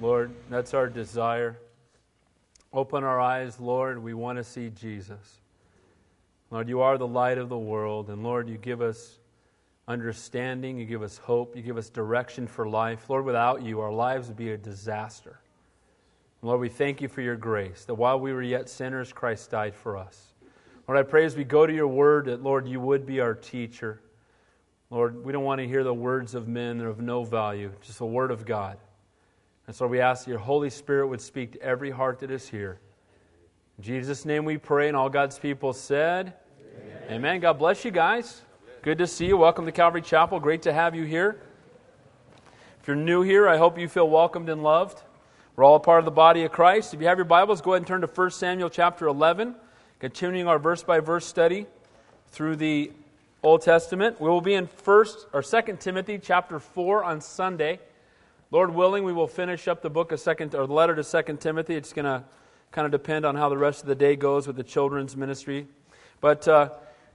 Lord, that's our desire. Open our eyes, Lord. We want to see Jesus. Lord, you are the light of the world. And Lord, you give us understanding. You give us hope. You give us direction for life. Lord, without you, our lives would be a disaster. Lord, we thank you for your grace, that while we were yet sinners, Christ died for us. Lord, I pray as we go to your word that, Lord, you would be our teacher. Lord, we don't want to hear the words of men they're of no value, just the word of God. And so we ask your Holy Spirit would speak to every heart that is here. In Jesus' name we pray, and all God's people said, Amen. Amen. God bless you guys. Good to see you. Welcome to Calvary Chapel. Great to have you here. If you're new here, I hope you feel welcomed and loved. We're all a part of the body of Christ. If you have your Bibles, go ahead and turn to 1 Samuel chapter 11, continuing our verse by verse study through the Old Testament. We will be in 1st or 2nd Timothy chapter 4 on Sunday. Lord willing, we will finish up the book of second or the letter to Second Timothy. It's going to kind of depend on how the rest of the day goes with the children's ministry. But uh,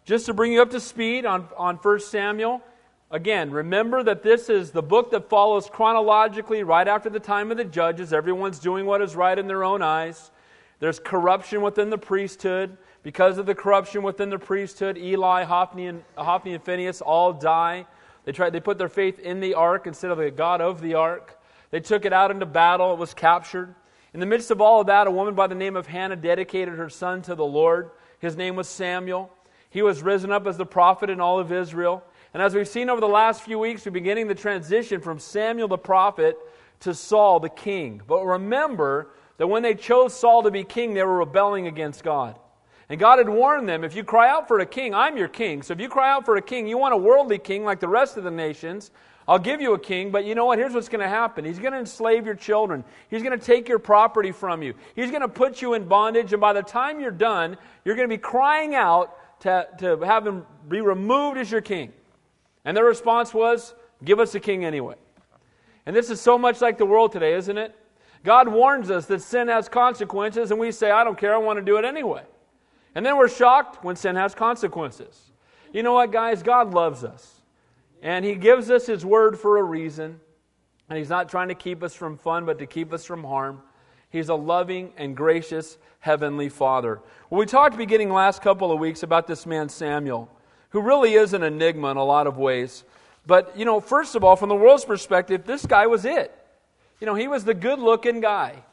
just to bring you up to speed on, on 1 Samuel, again, remember that this is the book that follows chronologically right after the time of the judges. Everyone's doing what is right in their own eyes. There's corruption within the priesthood. Because of the corruption within the priesthood, Eli, Hophni, and, Hophni, and Phinehas all die. They tried they put their faith in the ark instead of the God of the ark. They took it out into battle, it was captured. In the midst of all of that, a woman by the name of Hannah dedicated her son to the Lord. His name was Samuel. He was risen up as the prophet in all of Israel. And as we've seen over the last few weeks, we're beginning the transition from Samuel the prophet to Saul the king. But remember that when they chose Saul to be king, they were rebelling against God. And God had warned them if you cry out for a king, I'm your king. So if you cry out for a king, you want a worldly king like the rest of the nations, I'll give you a king, but you know what? Here's what's going to happen. He's going to enslave your children. He's going to take your property from you. He's going to put you in bondage, and by the time you're done, you're going to be crying out to, to have him be removed as your king. And their response was, Give us a king anyway. And this is so much like the world today, isn't it? God warns us that sin has consequences, and we say, I don't care, I want to do it anyway. And then we're shocked when sin has consequences. You know what, guys? God loves us. And He gives us His word for a reason. And He's not trying to keep us from fun, but to keep us from harm. He's a loving and gracious Heavenly Father. Well, we talked beginning last couple of weeks about this man, Samuel, who really is an enigma in a lot of ways. But, you know, first of all, from the world's perspective, this guy was it. You know, he was the good looking guy.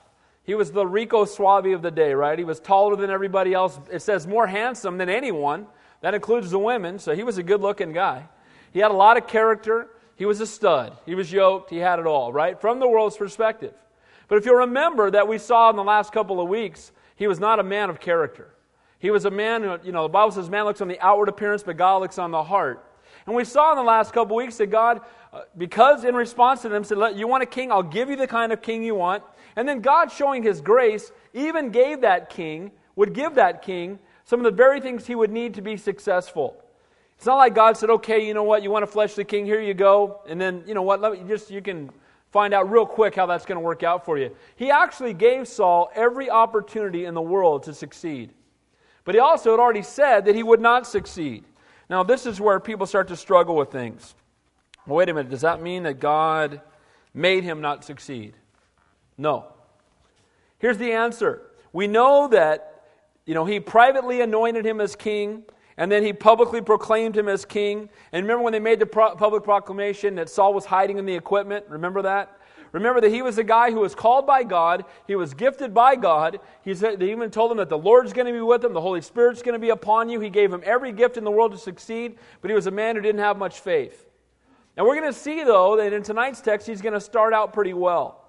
He was the Rico Suave of the day, right? He was taller than everybody else. It says more handsome than anyone. That includes the women, so he was a good looking guy. He had a lot of character. He was a stud. He was yoked. He had it all, right? From the world's perspective. But if you'll remember that we saw in the last couple of weeks, he was not a man of character. He was a man who, you know, the Bible says man looks on the outward appearance, but God looks on the heart. And we saw in the last couple of weeks that God, uh, because in response to them, said, You want a king? I'll give you the kind of king you want. And then God, showing his grace, even gave that king, would give that king some of the very things he would need to be successful. It's not like God said, okay, you know what, you want a fleshly king, here you go. And then, you know what, let me just, you can find out real quick how that's going to work out for you. He actually gave Saul every opportunity in the world to succeed. But he also had already said that he would not succeed. Now, this is where people start to struggle with things. Well, wait a minute, does that mean that God made him not succeed? No. Here's the answer. We know that, you know, he privately anointed him as king, and then he publicly proclaimed him as king. And remember when they made the pro- public proclamation that Saul was hiding in the equipment? Remember that? Remember that he was a guy who was called by God. He was gifted by God. He said, they even told him that the Lord's going to be with him. The Holy Spirit's going to be upon you. He gave him every gift in the world to succeed, but he was a man who didn't have much faith. And we're going to see, though, that in tonight's text, he's going to start out pretty well.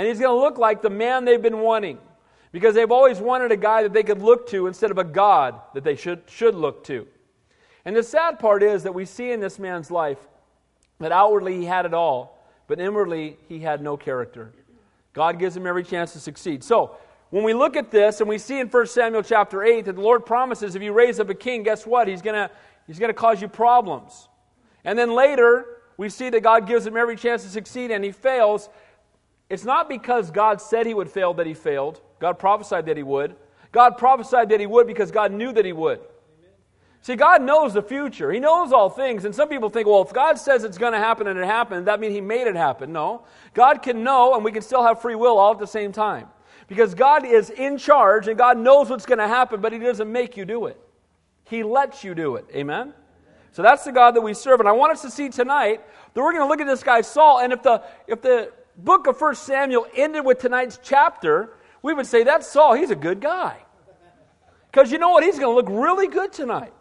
And he's going to look like the man they've been wanting because they've always wanted a guy that they could look to instead of a God that they should, should look to. And the sad part is that we see in this man's life that outwardly he had it all, but inwardly he had no character. God gives him every chance to succeed. So, when we look at this and we see in 1 Samuel chapter 8 that the Lord promises if you raise up a king, guess what? He's going to he's going to cause you problems. And then later, we see that God gives him every chance to succeed and he fails. It's not because God said he would fail that he failed. God prophesied that he would. God prophesied that he would because God knew that he would. See, God knows the future. He knows all things. And some people think, well, if God says it's going to happen and it happened, that means He made it happen. No. God can know, and we can still have free will all at the same time. Because God is in charge, and God knows what's going to happen, but He doesn't make you do it. He lets you do it. Amen? So that's the God that we serve. And I want us to see tonight that we're going to look at this guy, Saul. And if the, if the book of 1 Samuel ended with tonight's chapter, we would say, that's Saul. He's a good guy. Because you know what? He's going to look really good tonight.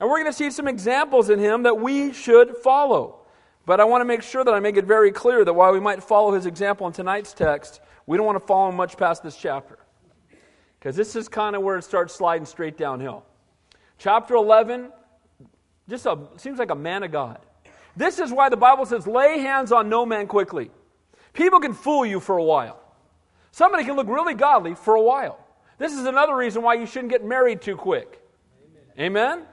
And we're going to see some examples in him that we should follow. But I want to make sure that I make it very clear that while we might follow his example in tonight's text, we don't want to follow him much past this chapter. Because this is kind of where it starts sliding straight downhill. Chapter 11, just a, seems like a man of God. This is why the Bible says, lay hands on no man quickly. People can fool you for a while. Somebody can look really godly for a while. This is another reason why you shouldn't get married too quick. Amen? Amen?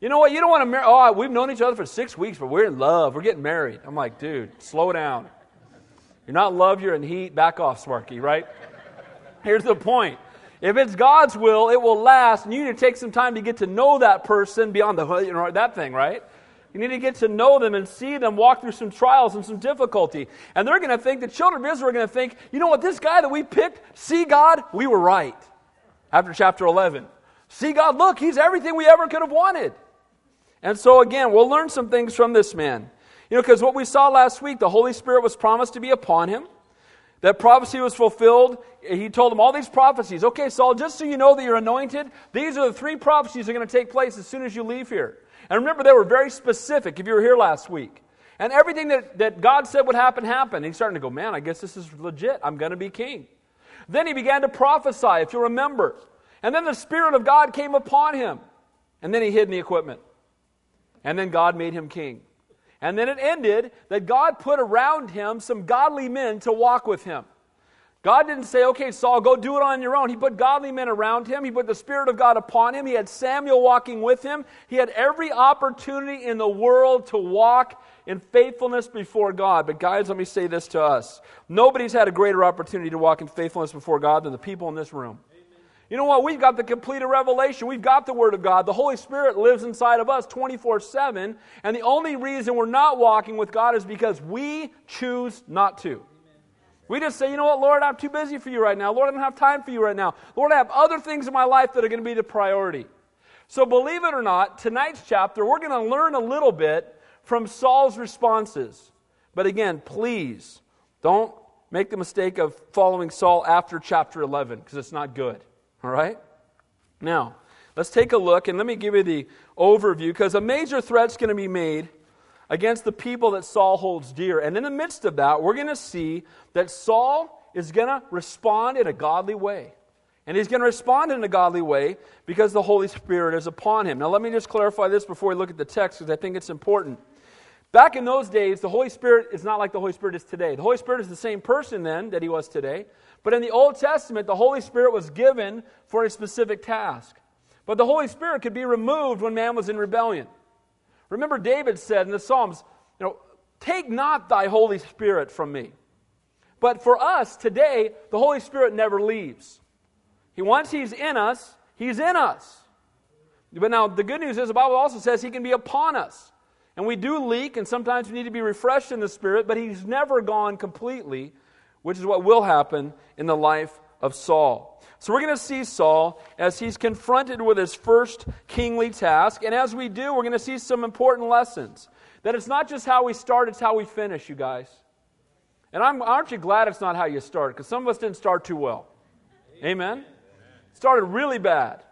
You know what? You don't want to marry. Oh, we've known each other for six weeks, but we're in love. We're getting married. I'm like, dude, slow down. You're not love, you're in heat. Back off, Sparky, right? Here's the point. If it's God's will, it will last, and you need to take some time to get to know that person beyond the you know that thing, right? You need to get to know them and see them walk through some trials and some difficulty. And they're going to think, the children of Israel are going to think, you know what, this guy that we picked, see God, we were right. After chapter 11. See God, look, he's everything we ever could have wanted. And so, again, we'll learn some things from this man. You know, because what we saw last week, the Holy Spirit was promised to be upon him. That prophecy was fulfilled. He told them all these prophecies. Okay, Saul, just so you know that you're anointed, these are the three prophecies that are going to take place as soon as you leave here. And remember, they were very specific if you were here last week. And everything that, that God said would happen happened. He's starting to go, man, I guess this is legit. I'm going to be king. Then he began to prophesy, if you remember. And then the Spirit of God came upon him. And then he hid in the equipment. And then God made him king. And then it ended that God put around him some godly men to walk with him. God didn't say, okay, Saul, go do it on your own. He put godly men around him. He put the Spirit of God upon him. He had Samuel walking with him. He had every opportunity in the world to walk in faithfulness before God. But, guys, let me say this to us nobody's had a greater opportunity to walk in faithfulness before God than the people in this room. You know what? We've got the completed revelation. We've got the Word of God. The Holy Spirit lives inside of us 24 7. And the only reason we're not walking with God is because we choose not to. We just say, you know what, Lord, I'm too busy for you right now. Lord, I don't have time for you right now. Lord, I have other things in my life that are going to be the priority. So, believe it or not, tonight's chapter, we're going to learn a little bit from Saul's responses. But again, please don't make the mistake of following Saul after chapter 11 because it's not good. All right? Now, let's take a look and let me give you the overview because a major threat's going to be made against the people that Saul holds dear. And in the midst of that, we're going to see that Saul is going to respond in a godly way. And he's going to respond in a godly way because the Holy Spirit is upon him. Now, let me just clarify this before we look at the text because I think it's important. Back in those days, the Holy Spirit is not like the Holy Spirit is today. The Holy Spirit is the same person then that he was today, but in the Old Testament, the Holy Spirit was given for a specific task. But the Holy Spirit could be removed when man was in rebellion. Remember, David said in the Psalms, you know, take not thy Holy Spirit from me. But for us today, the Holy Spirit never leaves. He once he's in us, he's in us. But now the good news is the Bible also says he can be upon us. And we do leak, and sometimes we need to be refreshed in the Spirit, but he's never gone completely which is what will happen in the life of Saul. So we're going to see Saul as he's confronted with his first kingly task. And as we do, we're going to see some important lessons. That it's not just how we start, it's how we finish, you guys. And I'm, aren't you glad it's not how you start? Because some of us didn't start too well. Amen? Amen? Started really bad.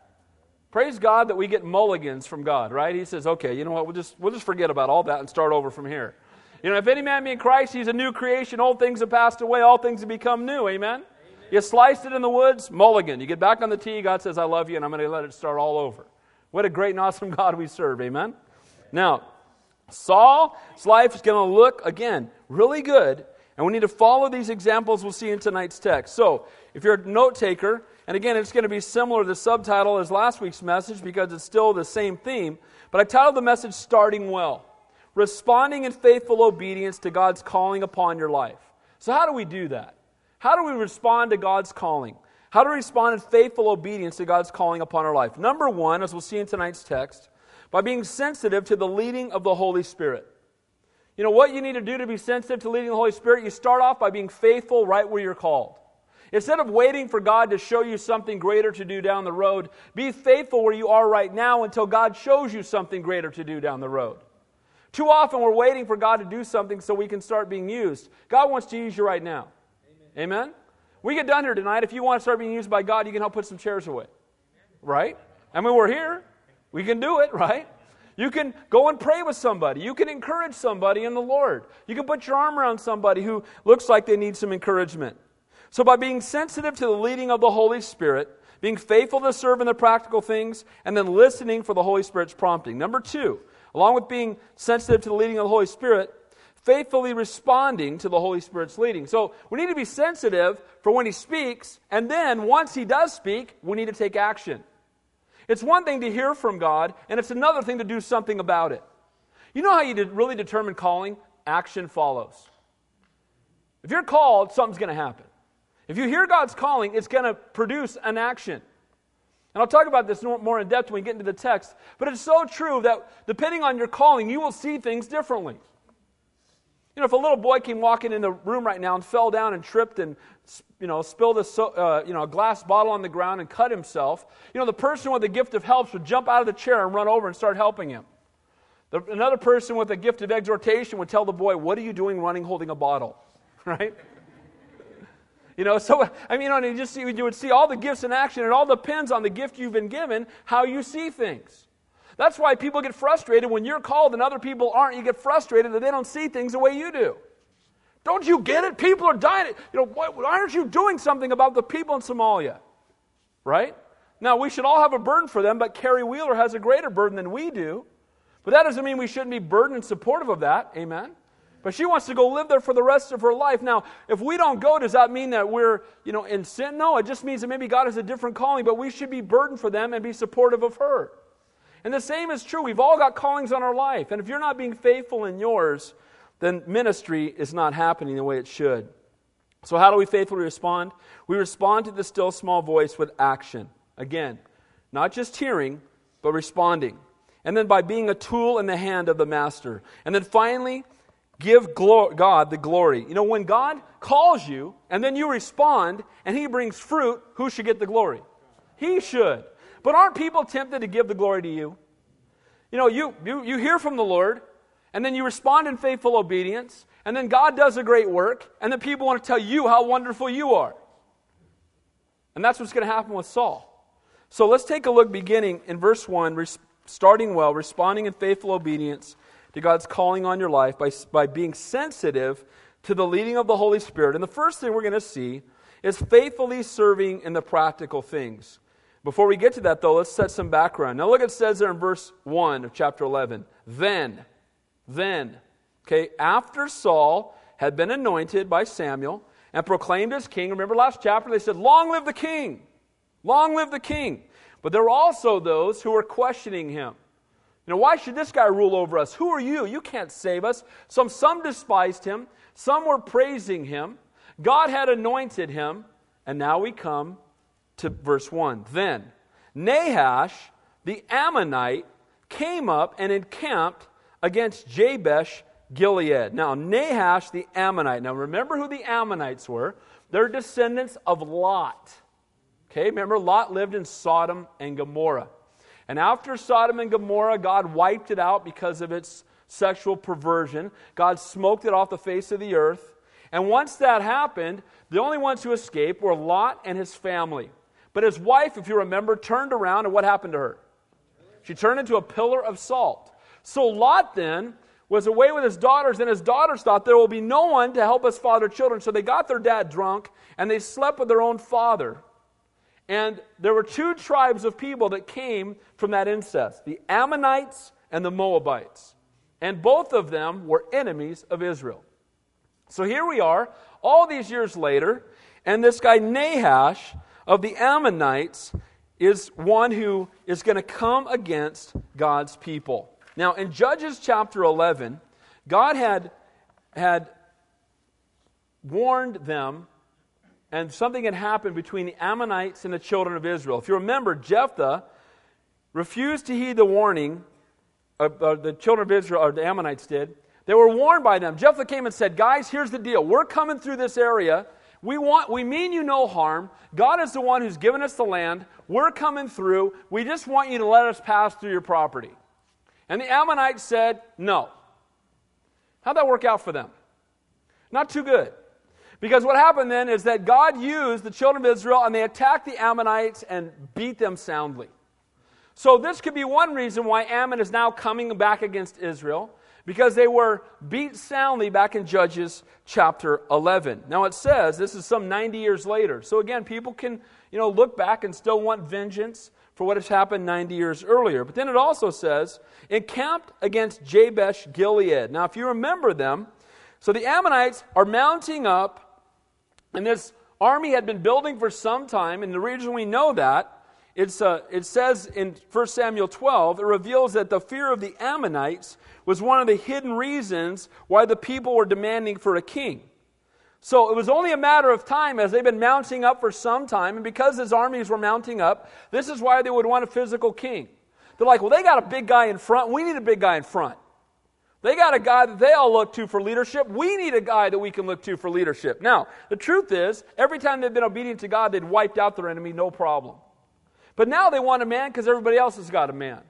Praise God that we get mulligans from God, right? He says, okay, you know what, we'll just, we'll just forget about all that and start over from here. You know, if any man be in Christ, he's a new creation. Old things have passed away, all things have become new. Amen? You sliced it in the woods, mulligan. You get back on the tee, God says, I love you, and I'm going to let it start all over. What a great and awesome God we serve. Amen? Now, Saul's life is going to look, again, really good, and we need to follow these examples we'll see in tonight's text. So, if you're a note taker, and again, it's going to be similar to the subtitle as last week's message because it's still the same theme, but I titled the message Starting Well responding in faithful obedience to God's calling upon your life. So, how do we do that? How do we respond to God's calling? How do we respond in faithful obedience to God's calling upon our life. Number one, as we'll see in tonight's text, by being sensitive to the leading of the Holy Spirit. You know what you need to do to be sensitive to leading the Holy Spirit? You start off by being faithful right where you're called. Instead of waiting for God to show you something greater to do down the road, be faithful where you are right now until God shows you something greater to do down the road. Too often we're waiting for God to do something so we can start being used. God wants to use you right now. Amen? We get done here tonight. If you want to start being used by God, you can help put some chairs away. Right? I mean, we're here. We can do it, right? You can go and pray with somebody. You can encourage somebody in the Lord. You can put your arm around somebody who looks like they need some encouragement. So, by being sensitive to the leading of the Holy Spirit, being faithful to serve in the practical things, and then listening for the Holy Spirit's prompting. Number two, along with being sensitive to the leading of the Holy Spirit, faithfully responding to the Holy Spirit's leading. So, we need to be sensitive for when He speaks, and then once He does speak, we need to take action. It's one thing to hear from God, and it's another thing to do something about it. You know how you really determine calling? Action follows. If you're called, something's going to happen. If you hear God's calling, it's going to produce an action. And I'll talk about this more in depth when we get into the text. But it's so true that depending on your calling, you will see things differently. You know, if a little boy came walking in the room right now and fell down and tripped and you know, spilled a, uh, you know, a glass bottle on the ground and cut himself, you know, the person with the gift of helps would jump out of the chair and run over and start helping him. The, another person with a gift of exhortation would tell the boy, What are you doing running holding a bottle? Right? You know, so I mean, you just see, you would see all the gifts in action. It all depends on the gift you've been given, how you see things. That's why people get frustrated when you're called and other people aren't. You get frustrated that they don't see things the way you do. Don't you get it? People are dying. You know, why, why aren't you doing something about the people in Somalia? Right? Now, we should all have a burden for them, but Carrie Wheeler has a greater burden than we do. But that doesn't mean we shouldn't be burdened and supportive of that. Amen? But she wants to go live there for the rest of her life. Now, if we don't go, does that mean that we're, you know, in sin? No, it just means that maybe God has a different calling, but we should be burdened for them and be supportive of her. And the same is true. We've all got callings on our life. And if you're not being faithful in yours, then ministry is not happening the way it should. So, how do we faithfully respond? We respond to the still small voice with action. Again, not just hearing, but responding. And then by being a tool in the hand of the master. And then finally, Give God the glory. You know, when God calls you and then you respond and He brings fruit, who should get the glory? He should. But aren't people tempted to give the glory to you? You know, you, you, you hear from the Lord and then you respond in faithful obedience and then God does a great work and then people want to tell you how wonderful you are. And that's what's going to happen with Saul. So let's take a look beginning in verse 1, starting well, responding in faithful obedience to God's calling on your life by, by being sensitive to the leading of the Holy Spirit. And the first thing we're going to see is faithfully serving in the practical things. Before we get to that, though, let's set some background. Now, look, it says there in verse 1 of chapter 11. Then, then, okay, after Saul had been anointed by Samuel and proclaimed as king, remember last chapter, they said, Long live the king! Long live the king! But there were also those who were questioning him. You know, why should this guy rule over us? Who are you? You can't save us. Some, some despised him, some were praising him. God had anointed him. And now we come to verse 1. Then Nahash, the Ammonite, came up and encamped against Jabesh Gilead. Now, Nahash the Ammonite. Now, remember who the Ammonites were. They're descendants of Lot. Okay, remember, Lot lived in Sodom and Gomorrah. And after Sodom and Gomorrah, God wiped it out because of its sexual perversion. God smoked it off the face of the earth. And once that happened, the only ones who escaped were Lot and his family. But his wife, if you remember, turned around, and what happened to her? She turned into a pillar of salt. So Lot then was away with his daughters, and his daughters thought there will be no one to help us father children. So they got their dad drunk, and they slept with their own father. And there were two tribes of people that came from that incest the Ammonites and the Moabites. And both of them were enemies of Israel. So here we are, all these years later, and this guy Nahash of the Ammonites is one who is going to come against God's people. Now, in Judges chapter 11, God had, had warned them and something had happened between the Ammonites and the children of Israel. If you remember, Jephthah refused to heed the warning, uh, uh, the children of Israel, or the Ammonites did. They were warned by them. Jephthah came and said, Guys, here's the deal. We're coming through this area. We, want, we mean you no harm. God is the one who's given us the land. We're coming through. We just want you to let us pass through your property. And the Ammonites said, No. How'd that work out for them? Not too good. Because what happened then is that God used the children of Israel and they attacked the Ammonites and beat them soundly. So, this could be one reason why Ammon is now coming back against Israel, because they were beat soundly back in Judges chapter 11. Now, it says this is some 90 years later. So, again, people can you know, look back and still want vengeance for what has happened 90 years earlier. But then it also says, encamped against Jabesh Gilead. Now, if you remember them, so the Ammonites are mounting up, and this army had been building for some time, and the reason we know that it's, uh, it says in 1 Samuel 12, it reveals that the fear of the Ammonites was one of the hidden reasons why the people were demanding for a king. So it was only a matter of time as they've been mounting up for some time, and because his armies were mounting up, this is why they would want a physical king. They're like, well, they got a big guy in front. We need a big guy in front. They got a guy that they all look to for leadership. We need a guy that we can look to for leadership. Now, the truth is, every time they've been obedient to God, they'd wiped out their enemy, no problem. But now they want a man because everybody else has got a man.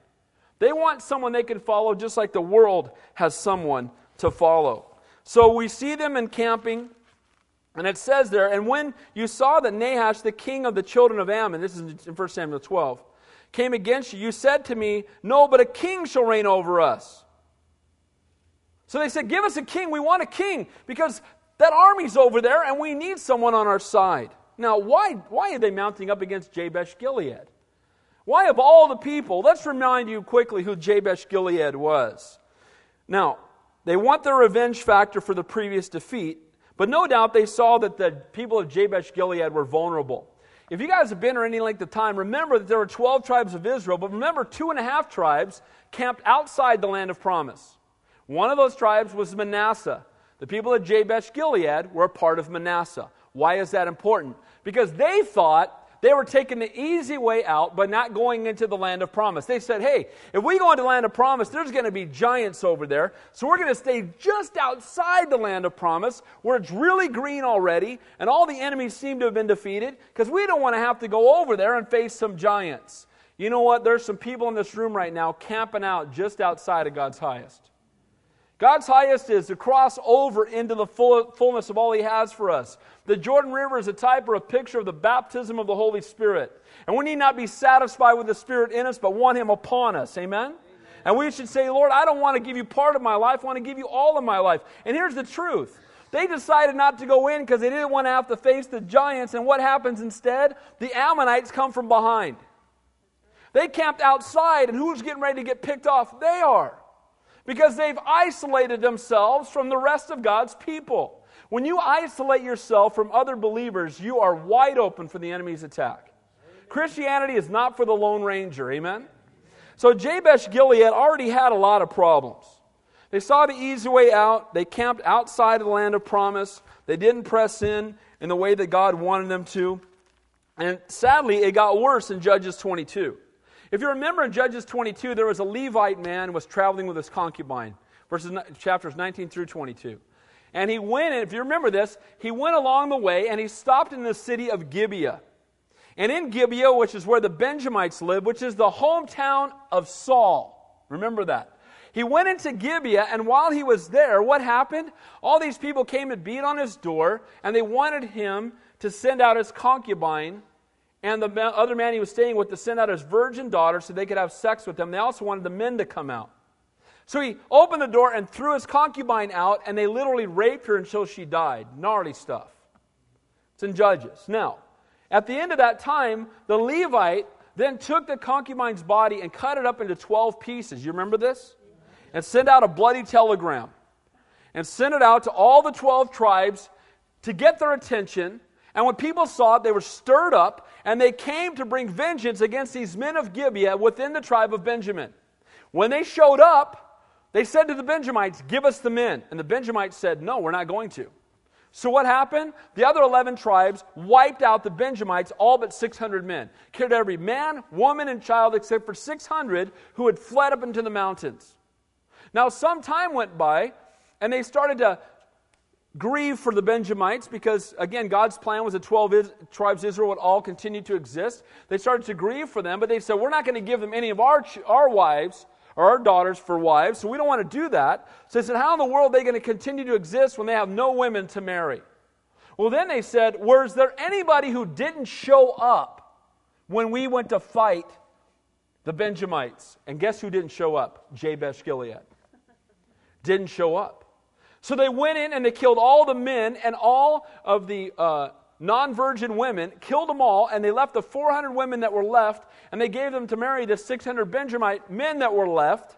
They want someone they can follow just like the world has someone to follow. So we see them encamping, and it says there, and when you saw that Nahash, the king of the children of Ammon, this is in 1 Samuel 12, came against you, you said to me, No, but a king shall reign over us. So they said, Give us a king. We want a king because that army's over there and we need someone on our side. Now, why, why are they mounting up against Jabesh Gilead? Why, of all the people, let's remind you quickly who Jabesh Gilead was. Now, they want the revenge factor for the previous defeat, but no doubt they saw that the people of Jabesh Gilead were vulnerable. If you guys have been or any length of time, remember that there were 12 tribes of Israel, but remember, two and a half tribes camped outside the land of promise. One of those tribes was Manasseh. The people of Jabesh Gilead were a part of Manasseh. Why is that important? Because they thought they were taking the easy way out by not going into the land of promise. They said, hey, if we go into the land of promise, there's going to be giants over there. So we're going to stay just outside the land of promise where it's really green already and all the enemies seem to have been defeated because we don't want to have to go over there and face some giants. You know what? There's some people in this room right now camping out just outside of God's highest. God's highest is to cross over into the full, fullness of all He has for us. The Jordan River is a type or a picture of the baptism of the Holy Spirit. And we need not be satisfied with the Spirit in us, but want Him upon us. Amen? Amen? And we should say, Lord, I don't want to give you part of my life, I want to give you all of my life. And here's the truth. They decided not to go in because they didn't want to have to face the giants. And what happens instead? The Ammonites come from behind. They camped outside, and who's getting ready to get picked off? They are because they've isolated themselves from the rest of God's people. When you isolate yourself from other believers, you are wide open for the enemy's attack. Christianity is not for the Lone Ranger, amen? So Jabesh Gilead already had a lot of problems. They saw the easy way out. They camped outside of the land of promise. They didn't press in in the way that God wanted them to. And sadly, it got worse in Judges 22. If you remember in Judges 22, there was a Levite man was traveling with his concubine, verses chapters 19 through 22. And he went, and if you remember this, he went along the way and he stopped in the city of Gibeah. And in Gibeah, which is where the Benjamites live, which is the hometown of Saul. Remember that. He went into Gibeah, and while he was there, what happened? All these people came and beat on his door, and they wanted him to send out his concubine and the other man he was staying with to send out his virgin daughter so they could have sex with them. They also wanted the men to come out. So he opened the door and threw his concubine out, and they literally raped her until she died. Gnarly stuff. It's in Judges. Now, at the end of that time, the Levite then took the concubine's body and cut it up into 12 pieces. You remember this? And sent out a bloody telegram. And sent it out to all the 12 tribes to get their attention. And when people saw it, they were stirred up and they came to bring vengeance against these men of Gibeah within the tribe of Benjamin. When they showed up, they said to the Benjamites, Give us the men. And the Benjamites said, No, we're not going to. So what happened? The other 11 tribes wiped out the Benjamites, all but 600 men. Killed every man, woman, and child except for 600 who had fled up into the mountains. Now, some time went by, and they started to grieve for the Benjamites because, again, God's plan was that 12 is, tribes Israel would all continue to exist. They started to grieve for them, but they said, We're not going to give them any of our, our wives or our daughters for wives, so we don't want to do that. So they said, How in the world are they going to continue to exist when they have no women to marry? Well, then they said, Was there anybody who didn't show up when we went to fight the Benjamites? And guess who didn't show up? Jabesh Gilead. Didn't show up. So they went in and they killed all the men and all of the uh, non virgin women, killed them all, and they left the 400 women that were left, and they gave them to marry the 600 Benjamite men that were left.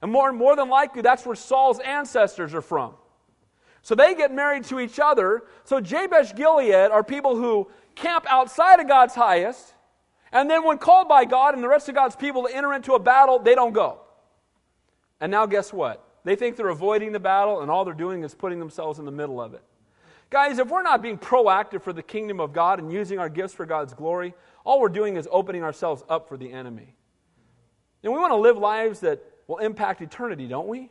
And more, more than likely, that's where Saul's ancestors are from. So they get married to each other. So Jabesh Gilead are people who camp outside of God's highest, and then when called by God and the rest of God's people to enter into a battle, they don't go. And now, guess what? They think they're avoiding the battle, and all they're doing is putting themselves in the middle of it. Guys, if we're not being proactive for the kingdom of God and using our gifts for God's glory, all we're doing is opening ourselves up for the enemy. And we want to live lives that will impact eternity, don't we? And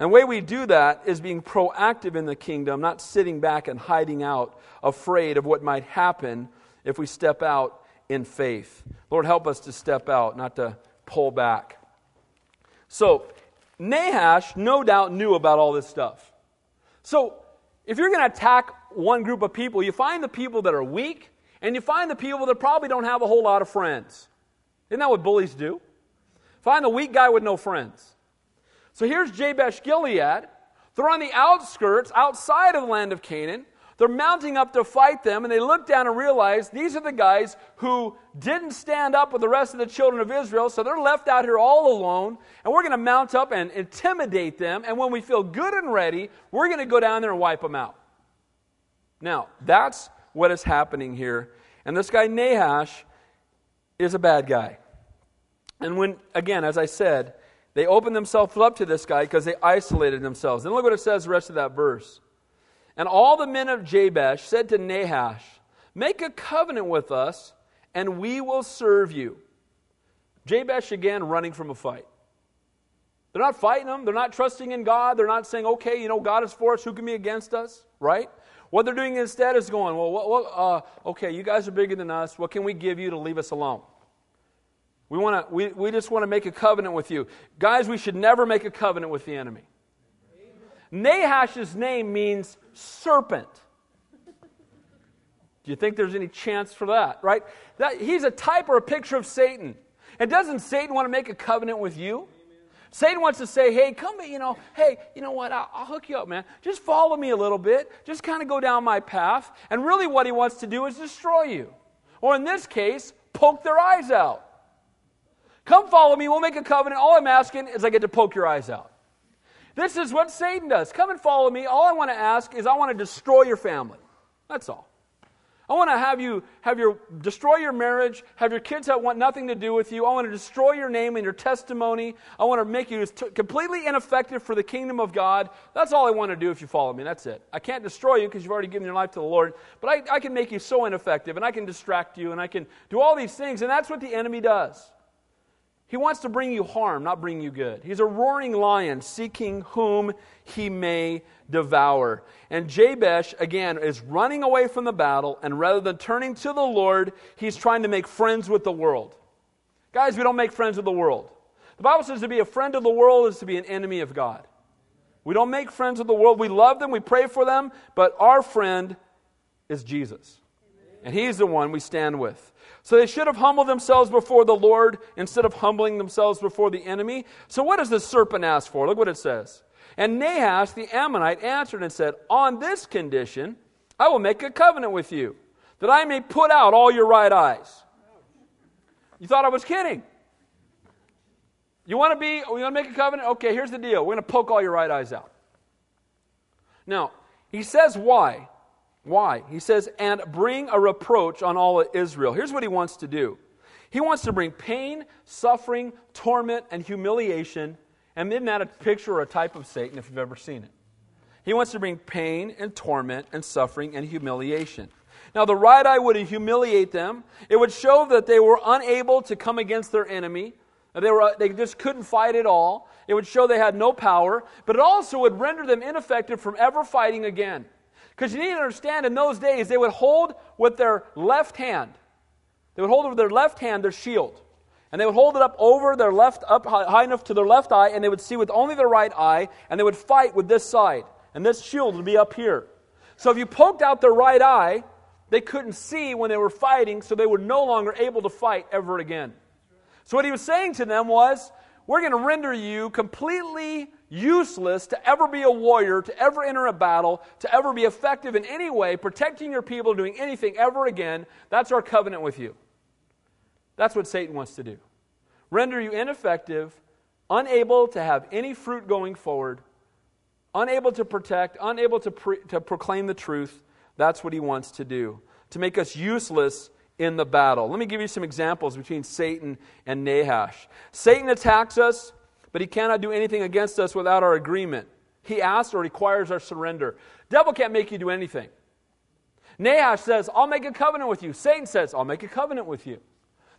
the way we do that is being proactive in the kingdom, not sitting back and hiding out, afraid of what might happen if we step out in faith. Lord, help us to step out, not to pull back. So, Nahash no doubt knew about all this stuff. So, if you're going to attack one group of people, you find the people that are weak, and you find the people that probably don't have a whole lot of friends. Isn't that what bullies do? Find the weak guy with no friends. So here's Jabesh Gilead. They're on the outskirts, outside of the land of Canaan. They're mounting up to fight them, and they look down and realize these are the guys who didn't stand up with the rest of the children of Israel, so they're left out here all alone, and we're going to mount up and intimidate them, and when we feel good and ready, we're going to go down there and wipe them out. Now, that's what is happening here. And this guy, Nahash, is a bad guy. And when, again, as I said, they opened themselves up to this guy because they isolated themselves. And look what it says the rest of that verse. And all the men of Jabesh said to Nahash, Make a covenant with us, and we will serve you. Jabesh again running from a fight. They're not fighting them. They're not trusting in God. They're not saying, okay, you know, God is for us. Who can be against us? Right? What they're doing instead is going, well, what, what, uh, okay, you guys are bigger than us. What can we give you to leave us alone? We, wanna, we, we just want to make a covenant with you. Guys, we should never make a covenant with the enemy. Nahash's name means serpent. Do you think there's any chance for that, right? That, he's a type or a picture of Satan. And doesn't Satan want to make a covenant with you? Satan wants to say, hey, come, you know, hey, you know what, I'll, I'll hook you up, man. Just follow me a little bit. Just kind of go down my path. And really, what he wants to do is destroy you. Or in this case, poke their eyes out. Come follow me. We'll make a covenant. All I'm asking is I get to poke your eyes out. This is what Satan does. Come and follow me. All I want to ask is I want to destroy your family. That's all. I want to have you have your destroy your marriage, have your kids that want nothing to do with you. I want to destroy your name and your testimony. I want to make you completely ineffective for the kingdom of God. That's all I want to do if you follow me. That's it. I can't destroy you because you've already given your life to the Lord, but I, I can make you so ineffective and I can distract you and I can do all these things, and that's what the enemy does. He wants to bring you harm, not bring you good. He's a roaring lion seeking whom he may devour. And Jabesh, again, is running away from the battle, and rather than turning to the Lord, he's trying to make friends with the world. Guys, we don't make friends with the world. The Bible says to be a friend of the world is to be an enemy of God. We don't make friends with the world. We love them, we pray for them, but our friend is Jesus. And he's the one we stand with. So they should have humbled themselves before the Lord instead of humbling themselves before the enemy. So what does the serpent ask for? Look what it says. And Nahash the Ammonite answered and said, On this condition, I will make a covenant with you, that I may put out all your right eyes. You thought I was kidding. You want to be, you want to make a covenant? Okay, here's the deal. We're going to poke all your right eyes out. Now, he says why. Why? He says, and bring a reproach on all of Israel. Here's what he wants to do he wants to bring pain, suffering, torment, and humiliation. And isn't that a picture or a type of Satan if you've ever seen it? He wants to bring pain and torment and suffering and humiliation. Now, the right eye would humiliate them. It would show that they were unable to come against their enemy. They, were, they just couldn't fight at all. It would show they had no power. But it also would render them ineffective from ever fighting again. Because you need to understand, in those days, they would hold with their left hand, they would hold with their left hand their shield. And they would hold it up over their left, up high enough to their left eye, and they would see with only their right eye, and they would fight with this side. And this shield would be up here. So if you poked out their right eye, they couldn't see when they were fighting, so they were no longer able to fight ever again. So what he was saying to them was, we're going to render you completely useless to ever be a warrior, to ever enter a battle, to ever be effective in any way, protecting your people, doing anything ever again. That's our covenant with you. That's what Satan wants to do. Render you ineffective, unable to have any fruit going forward, unable to protect, unable to, pre- to proclaim the truth. That's what he wants to do, to make us useless in the battle. Let me give you some examples between Satan and Nahash. Satan attacks us, but he cannot do anything against us without our agreement. He asks or requires our surrender. Devil can't make you do anything. Nahash says, I'll make a covenant with you. Satan says, I'll make a covenant with you.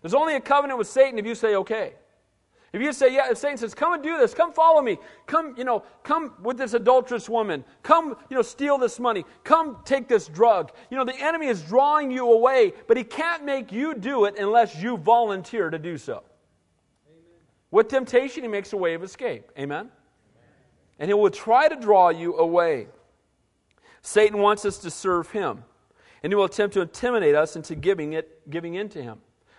There's only a covenant with Satan if you say okay. If you say, yeah, if Satan says, come and do this, come follow me, come, you know, come with this adulterous woman, come, you know, steal this money, come take this drug. You know, the enemy is drawing you away, but he can't make you do it unless you volunteer to do so. With temptation, he makes a way of escape. Amen? Amen? And he will try to draw you away. Satan wants us to serve him, and he will attempt to intimidate us into giving it, giving in to him.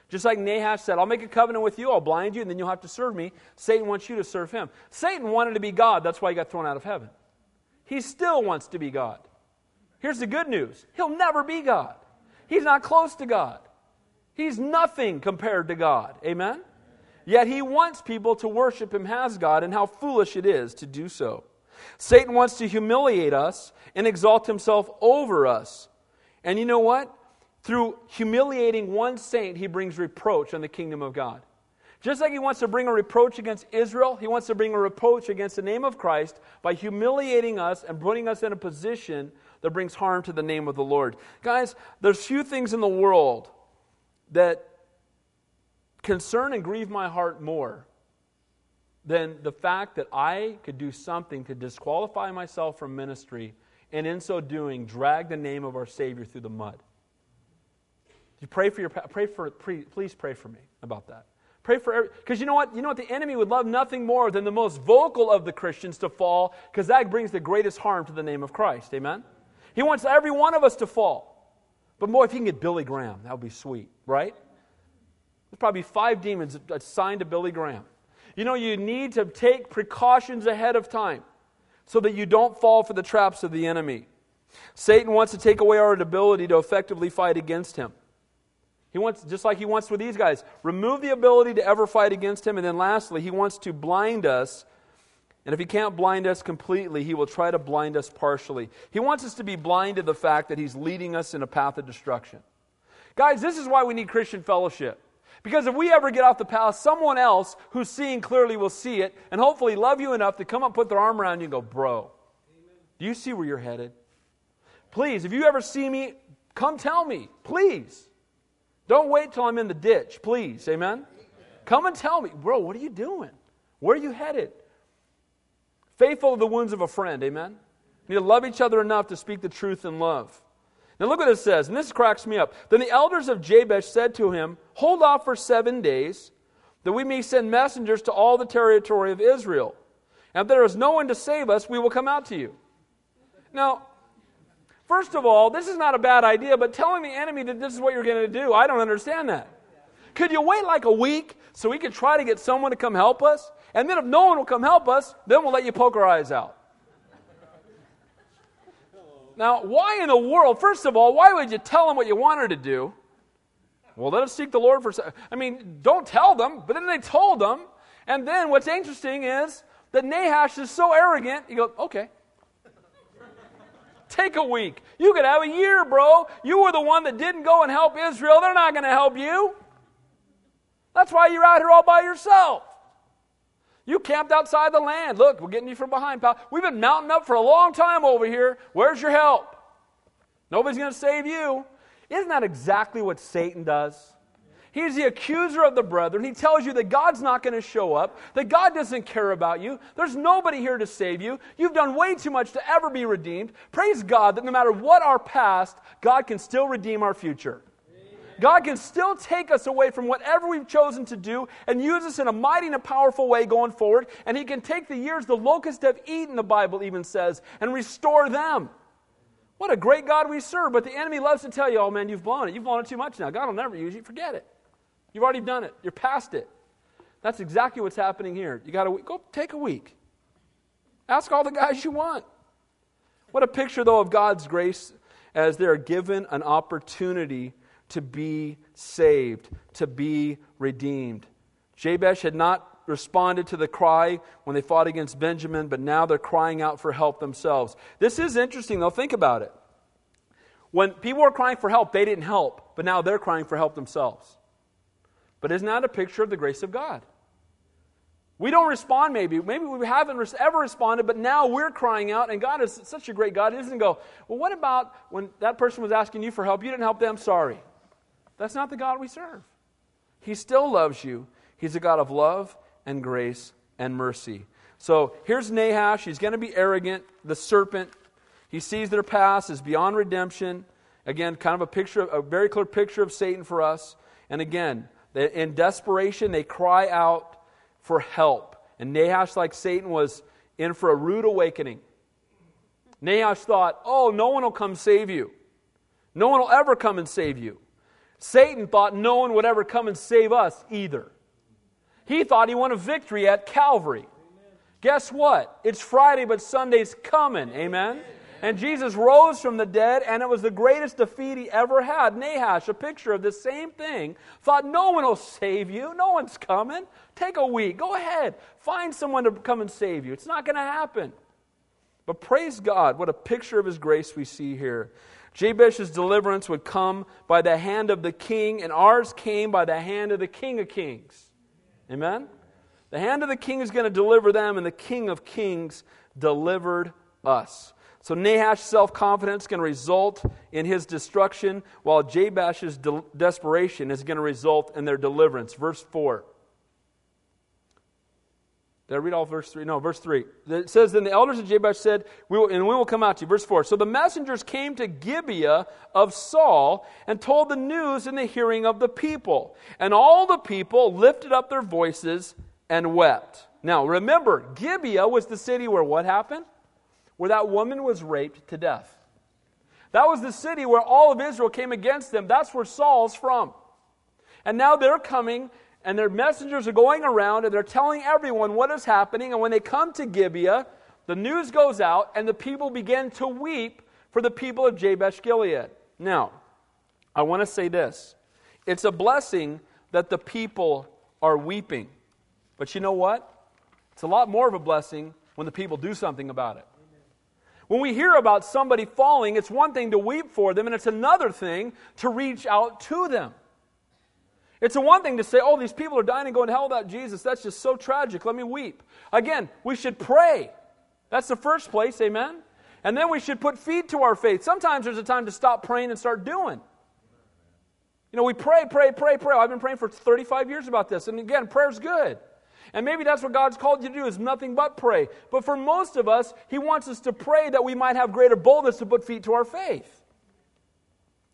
Just like Nahash said, I'll make a covenant with you, I'll blind you, and then you'll have to serve me. Satan wants you to serve him. Satan wanted to be God, that's why he got thrown out of heaven. He still wants to be God. Here's the good news He'll never be God. He's not close to God. He's nothing compared to God. Amen? Yet he wants people to worship him as God, and how foolish it is to do so. Satan wants to humiliate us and exalt himself over us. And you know what? Through humiliating one saint, he brings reproach on the kingdom of God. Just like he wants to bring a reproach against Israel, he wants to bring a reproach against the name of Christ by humiliating us and putting us in a position that brings harm to the name of the Lord. Guys, there's few things in the world that concern and grieve my heart more than the fact that I could do something to disqualify myself from ministry and in so doing drag the name of our Savior through the mud. You pray for your pray for please pray for me about that. Pray for because you know what you know what the enemy would love nothing more than the most vocal of the Christians to fall because that brings the greatest harm to the name of Christ. Amen. He wants every one of us to fall. But boy, if he can get Billy Graham, that would be sweet, right? There's probably five demons assigned to Billy Graham. You know, you need to take precautions ahead of time so that you don't fall for the traps of the enemy. Satan wants to take away our ability to effectively fight against him. He wants, just like he wants with these guys, remove the ability to ever fight against him. And then lastly, he wants to blind us. And if he can't blind us completely, he will try to blind us partially. He wants us to be blind to the fact that he's leading us in a path of destruction. Guys, this is why we need Christian fellowship. Because if we ever get off the path, someone else who's seeing clearly will see it and hopefully love you enough to come up, put their arm around you and go, Bro, do you see where you're headed? Please, if you ever see me, come tell me. Please. Don't wait till I'm in the ditch, please. Amen? Come and tell me, bro, what are you doing? Where are you headed? Faithful to the wounds of a friend. Amen? You need to love each other enough to speak the truth in love. Now look what it says, and this cracks me up. Then the elders of Jabesh said to him, Hold off for seven days, that we may send messengers to all the territory of Israel. And if there is no one to save us, we will come out to you. Now, First of all, this is not a bad idea, but telling the enemy that this is what you're going to do, I don't understand that. Could you wait like a week so we could try to get someone to come help us? And then if no one will come help us, then we'll let you poke our eyes out. Now, why in the world, first of all, why would you tell them what you wanted to do? Well, let us seek the Lord for. I mean, don't tell them, but then they told them. And then what's interesting is that Nahash is so arrogant, he goes, okay. Take a week. You could have a year, bro. You were the one that didn't go and help Israel. They're not going to help you. That's why you're out here all by yourself. You camped outside the land. Look, we're getting you from behind, pal. We've been mounting up for a long time over here. Where's your help? Nobody's going to save you. Isn't that exactly what Satan does? He's the accuser of the brethren. He tells you that God's not going to show up, that God doesn't care about you. There's nobody here to save you. You've done way too much to ever be redeemed. Praise God that no matter what our past, God can still redeem our future. God can still take us away from whatever we've chosen to do and use us in a mighty and a powerful way going forward. And He can take the years the locusts have eaten, the Bible even says, and restore them. What a great God we serve. But the enemy loves to tell you, oh man, you've blown it. You've blown it too much now. God will never use you. Forget it. You've already done it. You're past it. That's exactly what's happening here. You got to go take a week. Ask all the guys you want. What a picture, though, of God's grace as they're given an opportunity to be saved, to be redeemed. Jabesh had not responded to the cry when they fought against Benjamin, but now they're crying out for help themselves. This is interesting, though. Think about it. When people were crying for help, they didn't help, but now they're crying for help themselves. But isn't that a picture of the grace of God? We don't respond, maybe. Maybe we haven't ever responded, but now we're crying out, and God is such a great God. He doesn't go, Well, what about when that person was asking you for help? You didn't help them, sorry. That's not the God we serve. He still loves you. He's a God of love and grace and mercy. So here's Nahash. He's going to be arrogant, the serpent. He sees their past is beyond redemption. Again, kind of a picture, a very clear picture of Satan for us. And again, in desperation, they cry out for help. And Nahash, like Satan, was in for a rude awakening. Nahash thought, oh, no one will come save you. No one will ever come and save you. Satan thought no one would ever come and save us either. He thought he won a victory at Calvary. Amen. Guess what? It's Friday, but Sunday's coming. Amen? And Jesus rose from the dead, and it was the greatest defeat he ever had. Nahash, a picture of the same thing, thought no one will save you. No one's coming. Take a week. Go ahead. Find someone to come and save you. It's not going to happen. But praise God, what a picture of his grace we see here. Jabesh's deliverance would come by the hand of the king, and ours came by the hand of the king of kings. Amen? The hand of the king is going to deliver them, and the king of kings delivered us. So Nahash's self confidence to result in his destruction, while Jabesh's de- desperation is going to result in their deliverance. Verse 4. Did I read all verse 3? No, verse 3. It says, Then the elders of Jabesh said, we will, and we will come out to you. Verse 4. So the messengers came to Gibeah of Saul and told the news in the hearing of the people. And all the people lifted up their voices and wept. Now, remember, Gibeah was the city where what happened? where that woman was raped to death. That was the city where all of Israel came against them. That's where Saul's from. And now they're coming, and their messengers are going around, and they're telling everyone what is happening. And when they come to Gibeah, the news goes out, and the people begin to weep for the people of Jabesh Gilead. Now, I want to say this it's a blessing that the people are weeping. But you know what? It's a lot more of a blessing when the people do something about it. When we hear about somebody falling, it's one thing to weep for them, and it's another thing to reach out to them. It's a one thing to say, oh, these people are dying and going to hell without Jesus. That's just so tragic. Let me weep. Again, we should pray. That's the first place, amen? And then we should put feet to our faith. Sometimes there's a time to stop praying and start doing. You know, we pray, pray, pray, pray. I've been praying for 35 years about this. And again, prayer's good. And maybe that's what God's called you to do is nothing but pray. But for most of us, he wants us to pray that we might have greater boldness to put feet to our faith.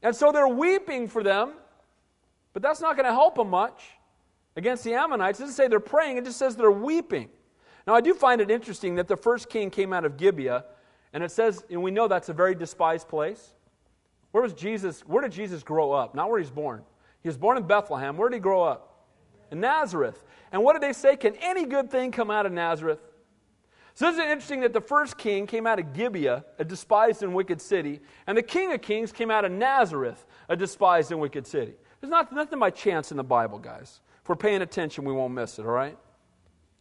And so they're weeping for them, but that's not going to help them much against the Ammonites. It doesn't say they're praying, it just says they're weeping. Now, I do find it interesting that the first king came out of Gibeah, and it says, and we know that's a very despised place. Where was Jesus? Where did Jesus grow up? Not where he's born. He was born in Bethlehem. Where did he grow up? In Nazareth. And what did they say? Can any good thing come out of Nazareth? So isn't it interesting that the first king came out of Gibeah, a despised and wicked city, and the king of kings came out of Nazareth, a despised and wicked city. There's not, nothing by chance in the Bible, guys. If we're paying attention, we won't miss it, all right?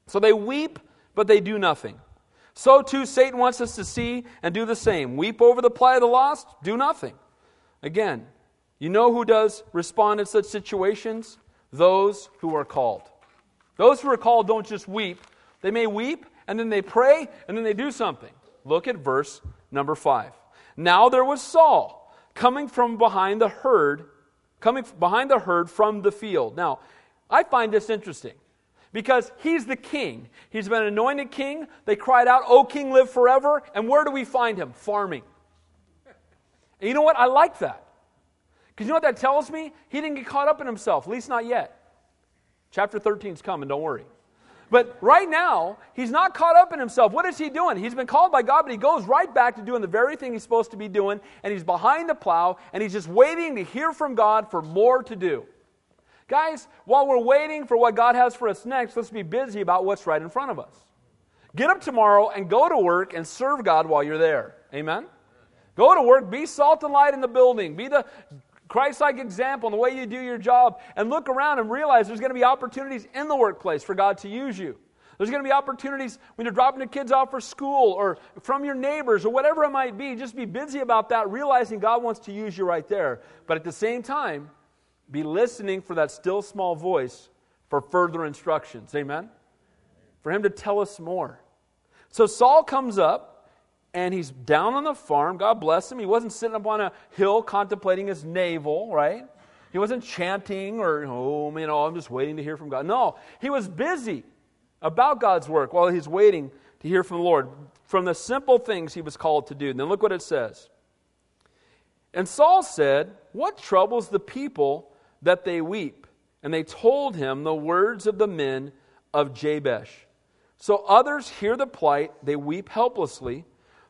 So they weep, but they do nothing. So too, Satan wants us to see and do the same. Weep over the plight of the lost, do nothing. Again, you know who does respond in such situations? Those who are called. Those who are called don't just weep, They may weep, and then they pray, and then they do something. Look at verse number 5. Now there was Saul coming from behind the herd, coming behind the herd from the field. Now, I find this interesting because he's the king. He's been anointed king. They cried out, O king, live forever. And where do we find him? Farming. And you know what? I like that. Because you know what that tells me? He didn't get caught up in himself, at least not yet. Chapter 13 is coming, don't worry. But right now, he's not caught up in himself. What is he doing? He's been called by God, but he goes right back to doing the very thing he's supposed to be doing, and he's behind the plow, and he's just waiting to hear from God for more to do. Guys, while we're waiting for what God has for us next, let's be busy about what's right in front of us. Get up tomorrow and go to work and serve God while you're there. Amen? Go to work, be salt and light in the building, be the Christ like example in the way you do your job, and look around and realize there's going to be opportunities in the workplace for God to use you. There's going to be opportunities when you're dropping the kids off for school or from your neighbors or whatever it might be. Just be busy about that, realizing God wants to use you right there. But at the same time, be listening for that still small voice for further instructions. Amen? For him to tell us more. So Saul comes up and he's down on the farm. God bless him. He wasn't sitting up on a hill contemplating his navel, right? He wasn't chanting or, oh, you oh, know, I'm just waiting to hear from God. No, he was busy about God's work while he's waiting to hear from the Lord. From the simple things he was called to do. And then look what it says. And Saul said, What troubles the people that they weep. And they told him the words of the men of Jabesh. So others hear the plight, they weep helplessly.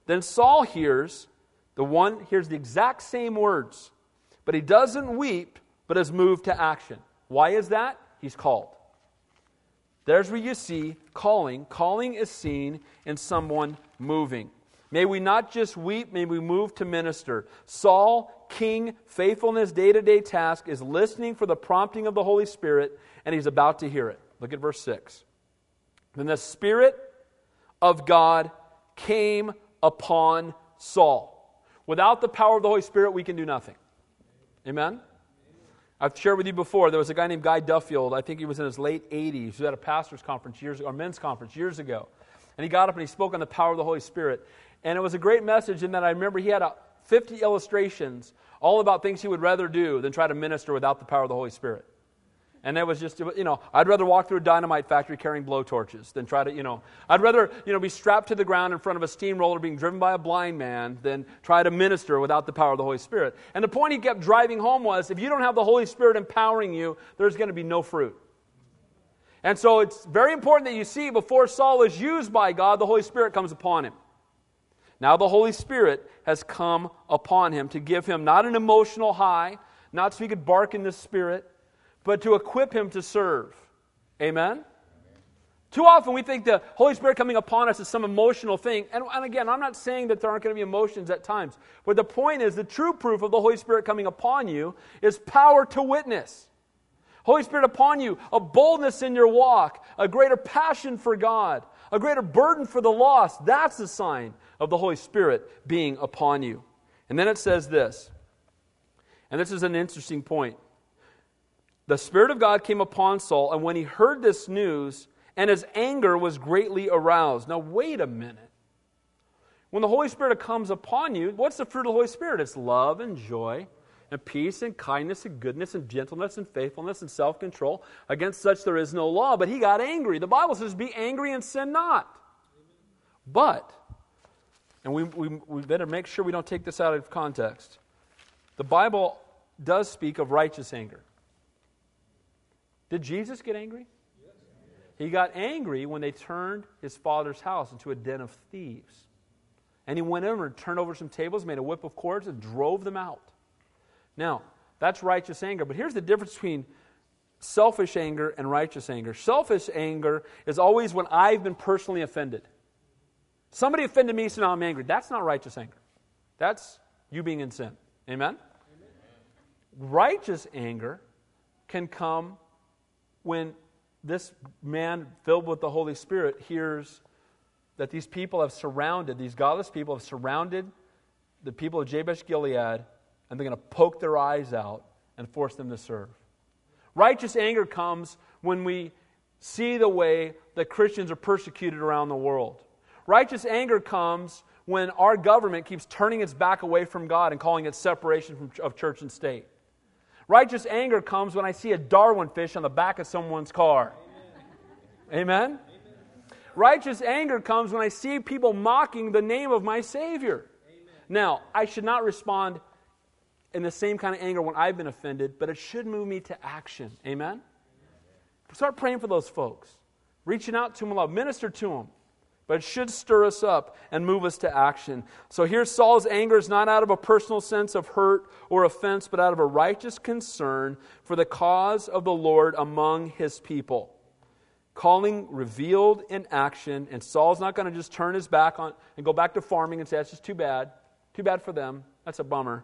Then Saul hears the one hears the exact same words, but he doesn't weep, but is moved to action. Why is that? He's called. There's where you see calling. Calling is seen in someone moving. May we not just weep, may we move to minister. Saul king, faithfulness, day to day task is listening for the prompting of the Holy Spirit, and he's about to hear it. Look at verse 6. Then the Spirit of God came upon Saul. Without the power of the Holy Spirit, we can do nothing. Amen? I've shared with you before, there was a guy named Guy Duffield, I think he was in his late 80s, who had a pastor's conference years ago, or men's conference years ago. And he got up and he spoke on the power of the Holy Spirit. And it was a great message in that I remember he had a 50 illustrations all about things he would rather do than try to minister without the power of the Holy Spirit. And that was just, you know, I'd rather walk through a dynamite factory carrying blowtorches than try to, you know, I'd rather, you know, be strapped to the ground in front of a steamroller being driven by a blind man than try to minister without the power of the Holy Spirit. And the point he kept driving home was if you don't have the Holy Spirit empowering you, there's going to be no fruit. And so it's very important that you see before Saul is used by God, the Holy Spirit comes upon him. Now the Holy Spirit has come upon him to give him not an emotional high, not so he could bark in the Spirit, but to equip him to serve. Amen? Too often we think the Holy Spirit coming upon us is some emotional thing. And, and, again, I'm not saying that there aren't going to be emotions at times. But the point is, the true proof of the Holy Spirit coming upon you is power to witness. Holy Spirit upon you, a boldness in your walk, a greater passion for God, a greater burden for the lost. That's a sign of the Holy Spirit being upon you. And then it says this, and this is an interesting point. The Spirit of God came upon Saul, and when he heard this news, and his anger was greatly aroused. Now, wait a minute. When the Holy Spirit comes upon you, what's the fruit of the Holy Spirit? It's love and joy and peace and kindness and goodness and gentleness and faithfulness and self control. Against such there is no law. But he got angry. The Bible says, Be angry and sin not. But, and we, we, we better make sure we don't take this out of context, the Bible does speak of righteous anger. Did Jesus get angry? He got angry when they turned his father's house into a den of thieves. And he went over and turned over some tables, made a whip of cords, and drove them out. Now, that's righteous anger. But here's the difference between selfish anger and righteous anger. Selfish anger is always when I've been personally offended. Somebody offended me, so now I'm angry. That's not righteous anger. That's you being in sin. Amen? Amen? Righteous anger can come when this man filled with the Holy Spirit hears that these people have surrounded, these godless people have surrounded the people of Jabesh Gilead and they're going to poke their eyes out and force them to serve. Righteous anger comes when we see the way that Christians are persecuted around the world. Righteous anger comes when our government keeps turning its back away from God and calling it separation from, of church and state. Righteous anger comes when I see a Darwin fish on the back of someone's car. Amen? Amen? Righteous anger comes when I see people mocking the name of my Savior. Amen. Now, I should not respond in the same kind of anger when I've been offended, but it should move me to action. Amen? Start praying for those folks, reaching out to them, love, minister to them. But it should stir us up and move us to action. So here, Saul's anger is not out of a personal sense of hurt or offense, but out of a righteous concern for the cause of the Lord among his people. Calling revealed in action, and Saul's not going to just turn his back on and go back to farming and say, That's just too bad. Too bad for them. That's a bummer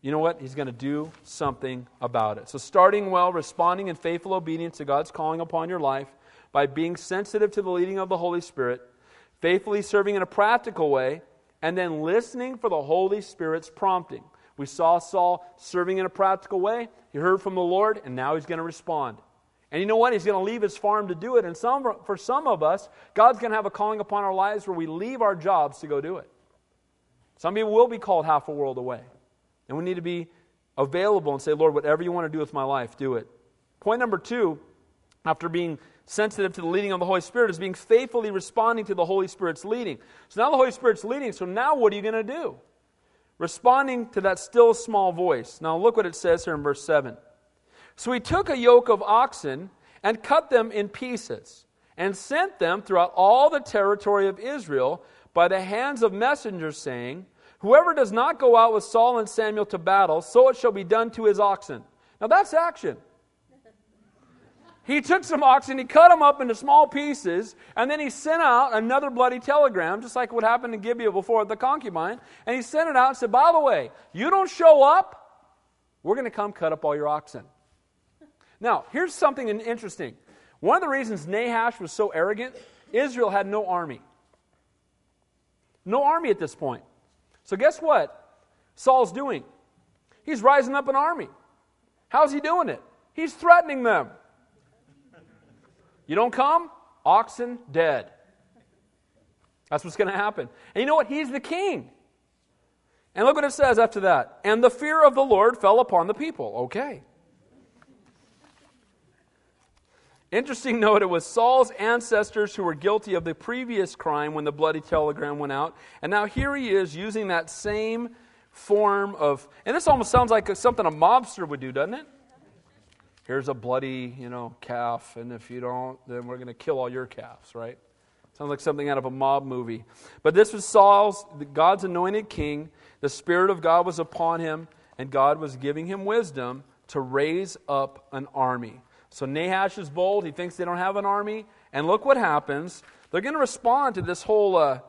you know what? He's going to do something about it. So, starting well, responding in faithful obedience to God's calling upon your life by being sensitive to the leading of the Holy Spirit, faithfully serving in a practical way, and then listening for the Holy Spirit's prompting. We saw Saul serving in a practical way. He heard from the Lord, and now he's going to respond. And you know what? He's going to leave his farm to do it. And some, for some of us, God's going to have a calling upon our lives where we leave our jobs to go do it. Some people will be called half a world away. And we need to be available and say, Lord, whatever you want to do with my life, do it. Point number two, after being sensitive to the leading of the Holy Spirit, is being faithfully responding to the Holy Spirit's leading. So now the Holy Spirit's leading, so now what are you going to do? Responding to that still small voice. Now look what it says here in verse 7. So he took a yoke of oxen and cut them in pieces and sent them throughout all the territory of Israel by the hands of messengers, saying, Whoever does not go out with Saul and Samuel to battle, so it shall be done to his oxen. Now that's action. He took some oxen, he cut them up into small pieces, and then he sent out another bloody telegram, just like what happened in Gibeah before the concubine. And he sent it out and said, By the way, you don't show up, we're going to come cut up all your oxen. Now, here's something interesting. One of the reasons Nahash was so arrogant, Israel had no army. No army at this point. So, guess what Saul's doing? He's rising up an army. How's he doing it? He's threatening them. You don't come? Oxen dead. That's what's going to happen. And you know what? He's the king. And look what it says after that. And the fear of the Lord fell upon the people. Okay. Interesting note, it was Saul's ancestors who were guilty of the previous crime when the bloody telegram went out. And now here he is using that same form of, and this almost sounds like something a mobster would do, doesn't it? Here's a bloody, you know, calf, and if you don't, then we're going to kill all your calves, right? Sounds like something out of a mob movie. But this was Saul's, God's anointed king. The Spirit of God was upon him, and God was giving him wisdom to raise up an army. So Nahash is bold. He thinks they don't have an army. And look what happens. They're going to respond to this whole uh,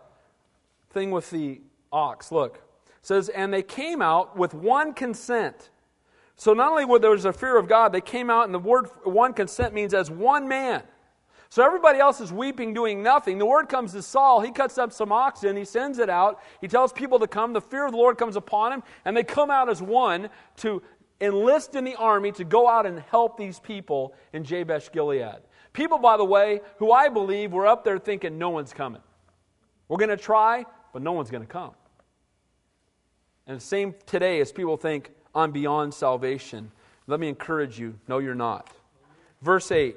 thing with the ox. Look. It says, and they came out with one consent. So not only was there was a fear of God, they came out, and the word one consent means as one man. So everybody else is weeping, doing nothing. The word comes to Saul. He cuts up some oxen. He sends it out. He tells people to come. The fear of the Lord comes upon him, and they come out as one to enlist in the army to go out and help these people in Jabesh Gilead. People, by the way, who I believe were up there thinking no one's coming. We're going to try, but no one's going to come. And the same today as people think, I'm beyond salvation. Let me encourage you, no, you're not. Verse 8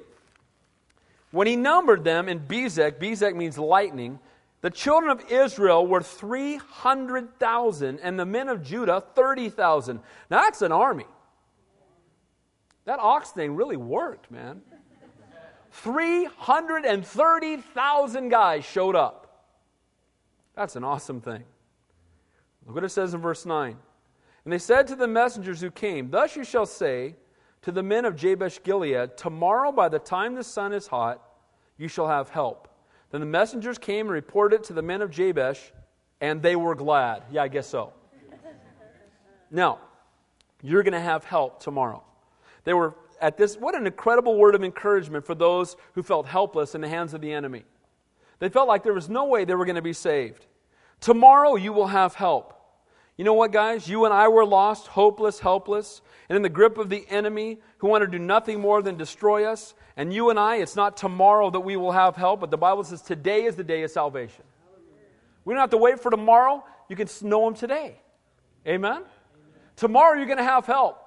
When he numbered them in Bezek, Bezek means lightning, the children of Israel were 300,000, and the men of Judah 30,000. Now that's an army. That ox thing really worked, man. 330,000 guys showed up. That's an awesome thing. Look what it says in verse 9. And they said to the messengers who came, Thus you shall say to the men of Jabesh Gilead, Tomorrow by the time the sun is hot, you shall have help. Then the messengers came and reported it to the men of Jabesh, and they were glad. Yeah, I guess so. Now, you're going to have help tomorrow. They were at this, what an incredible word of encouragement for those who felt helpless in the hands of the enemy. They felt like there was no way they were going to be saved. Tomorrow you will have help. You know what, guys? You and I were lost, hopeless, helpless, and in the grip of the enemy who wanted to do nothing more than destroy us. And you and I, it's not tomorrow that we will have help, but the Bible says today is the day of salvation. We don't have to wait for tomorrow. You can know Him today. Amen? Amen. Tomorrow you're going to have help.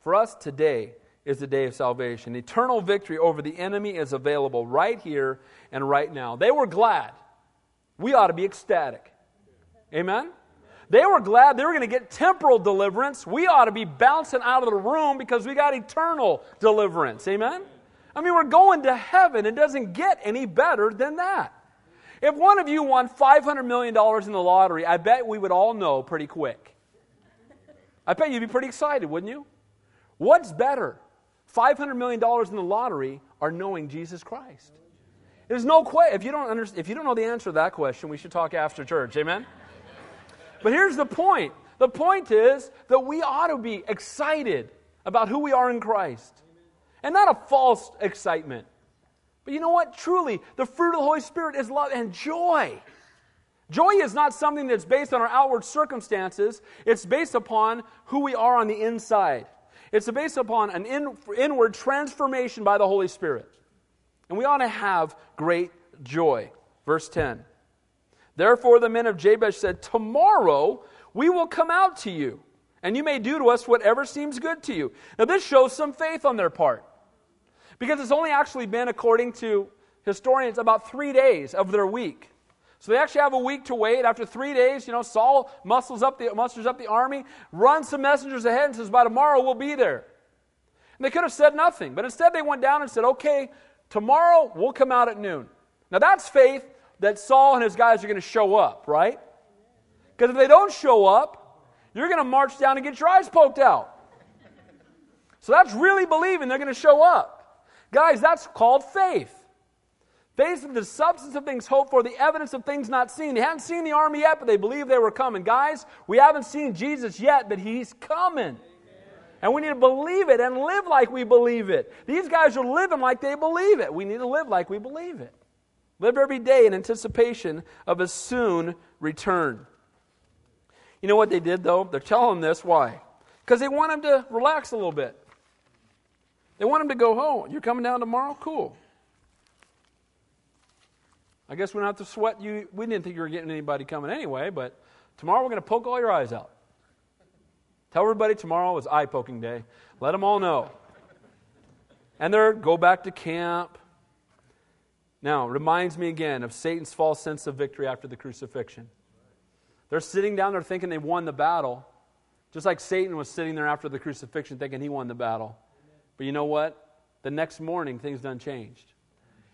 For us, today is the day of salvation. Eternal victory over the enemy is available right here and right now. They were glad. We ought to be ecstatic. Amen? They were glad they were going to get temporal deliverance. We ought to be bouncing out of the room because we got eternal deliverance. Amen? I mean, we're going to heaven. It doesn't get any better than that. If one of you won $500 million in the lottery, I bet we would all know pretty quick. I bet you'd be pretty excited, wouldn't you? What's better, $500 million in the lottery or knowing Jesus Christ? There's no question. If you don't if you don't know the answer to that question, we should talk after church. Amen. But here's the point. The point is that we ought to be excited about who we are in Christ. And not a false excitement. But you know what? Truly, the fruit of the Holy Spirit is love and joy. Joy is not something that's based on our outward circumstances, it's based upon who we are on the inside. It's based upon an in, inward transformation by the Holy Spirit. And we ought to have great joy. Verse 10 Therefore, the men of Jabesh said, Tomorrow we will come out to you, and you may do to us whatever seems good to you. Now, this shows some faith on their part. Because it's only actually been, according to historians, about three days of their week. So they actually have a week to wait. After three days, you know, Saul muscles up the, musters up the army, runs some messengers ahead, and says, By tomorrow we'll be there. And they could have said nothing, but instead they went down and said, Okay, tomorrow we'll come out at noon. Now that's faith that Saul and his guys are going to show up, right? Because if they don't show up, you're going to march down and get your eyes poked out. So that's really believing they're going to show up. Guys, that's called faith. Faith is the substance of things hoped for, the evidence of things not seen. They haven't seen the army yet, but they believe they were coming. Guys, we haven't seen Jesus yet, but he's coming. And we need to believe it and live like we believe it. These guys are living like they believe it. We need to live like we believe it. Live every day in anticipation of a soon return. You know what they did, though? They're telling this. Why? Because they want him to relax a little bit. They want him to go home. You're coming down tomorrow? Cool. I guess we don't have to sweat you. We didn't think you were getting anybody coming anyway, but tomorrow we're going to poke all your eyes out. Tell everybody tomorrow is eye poking day. Let them all know. And they're go back to camp. Now, reminds me again of Satan's false sense of victory after the crucifixion. They're sitting down there thinking they won the battle, just like Satan was sitting there after the crucifixion thinking he won the battle. But you know what? The next morning, things done changed.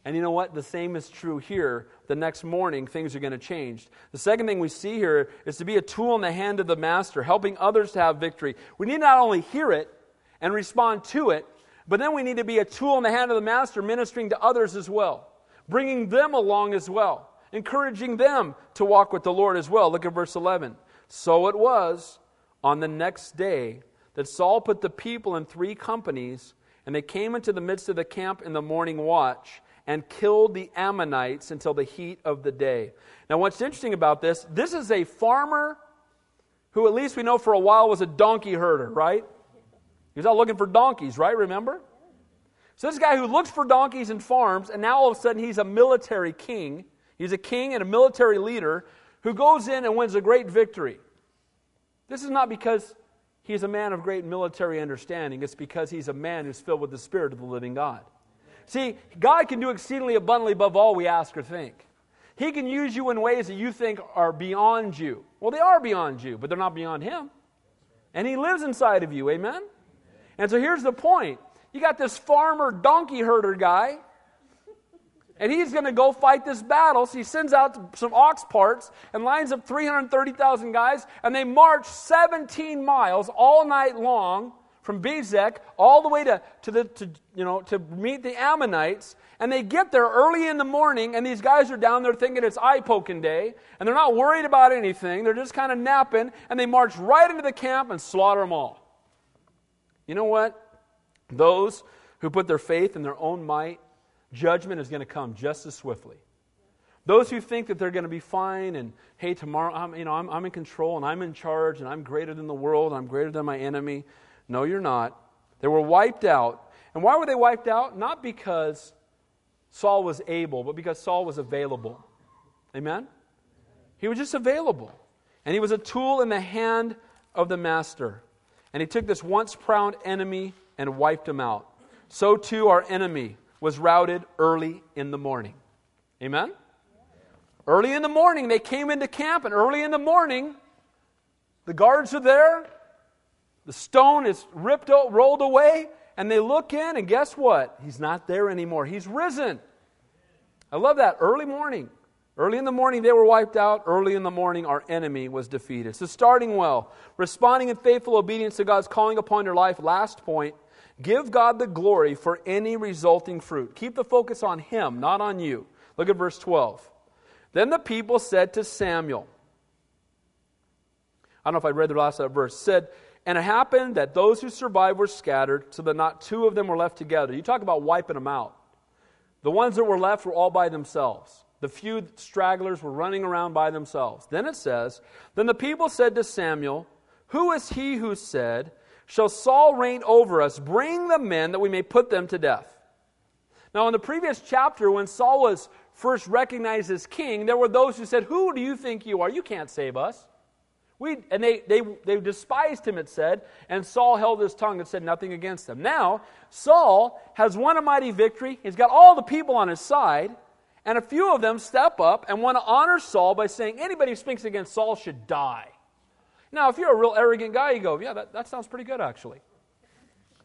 And you know what? The same is true here. The next morning, things are going to change. The second thing we see here is to be a tool in the hand of the master, helping others to have victory. We need not only hear it and respond to it, but then we need to be a tool in the hand of the master, ministering to others as well, bringing them along as well, encouraging them to walk with the Lord as well. Look at verse 11. So it was on the next day that Saul put the people in three companies, and they came into the midst of the camp in the morning watch and killed the Ammonites until the heat of the day. Now, what's interesting about this, this is a farmer who, at least we know for a while, was a donkey herder, right? He was out looking for donkeys, right? Remember? So, this guy who looks for donkeys and farms, and now all of a sudden he's a military king. He's a king and a military leader who goes in and wins a great victory. This is not because he's a man of great military understanding, it's because he's a man who's filled with the Spirit of the living God. See, God can do exceedingly abundantly above all we ask or think. He can use you in ways that you think are beyond you. Well, they are beyond you, but they're not beyond Him. And He lives inside of you, amen? And so here's the point you got this farmer donkey herder guy, and he's going to go fight this battle. So he sends out some ox parts and lines up 330,000 guys, and they march 17 miles all night long from Bezek all the way to, to, the, to, you know, to meet the Ammonites. And they get there early in the morning, and these guys are down there thinking it's eye poking day, and they're not worried about anything. They're just kind of napping, and they march right into the camp and slaughter them all. You know what? Those who put their faith in their own might, judgment is going to come just as swiftly. Those who think that they're going to be fine and, hey, tomorrow, I'm, you know, I'm, I'm in control and I'm in charge and I'm greater than the world, I'm greater than my enemy. No, you're not. They were wiped out. And why were they wiped out? Not because Saul was able, but because Saul was available. Amen? He was just available. And he was a tool in the hand of the master. And he took this once proud enemy and wiped him out. So too our enemy was routed early in the morning. Amen? Early in the morning, they came into camp, and early in the morning, the guards are there. The stone is ripped, rolled away, and they look in, and guess what? He's not there anymore. He's risen. I love that. Early morning. Early in the morning, they were wiped out. Early in the morning, our enemy was defeated. So, starting well, responding in faithful obedience to God's calling upon your life. Last point give God the glory for any resulting fruit. Keep the focus on Him, not on you. Look at verse 12. Then the people said to Samuel, I don't know if I read the last verse, said, And it happened that those who survived were scattered, so that not two of them were left together. You talk about wiping them out. The ones that were left were all by themselves. The few stragglers were running around by themselves. Then it says, Then the people said to Samuel, Who is he who said, Shall Saul reign over us? Bring the men that we may put them to death. Now, in the previous chapter, when Saul was first recognized as king, there were those who said, Who do you think you are? You can't save us. We, and they, they, they despised him, it said, and Saul held his tongue and said nothing against them. Now, Saul has won a mighty victory. He's got all the people on his side, and a few of them step up and want to honor Saul by saying anybody who speaks against Saul should die. Now, if you're a real arrogant guy, you go, Yeah, that, that sounds pretty good, actually.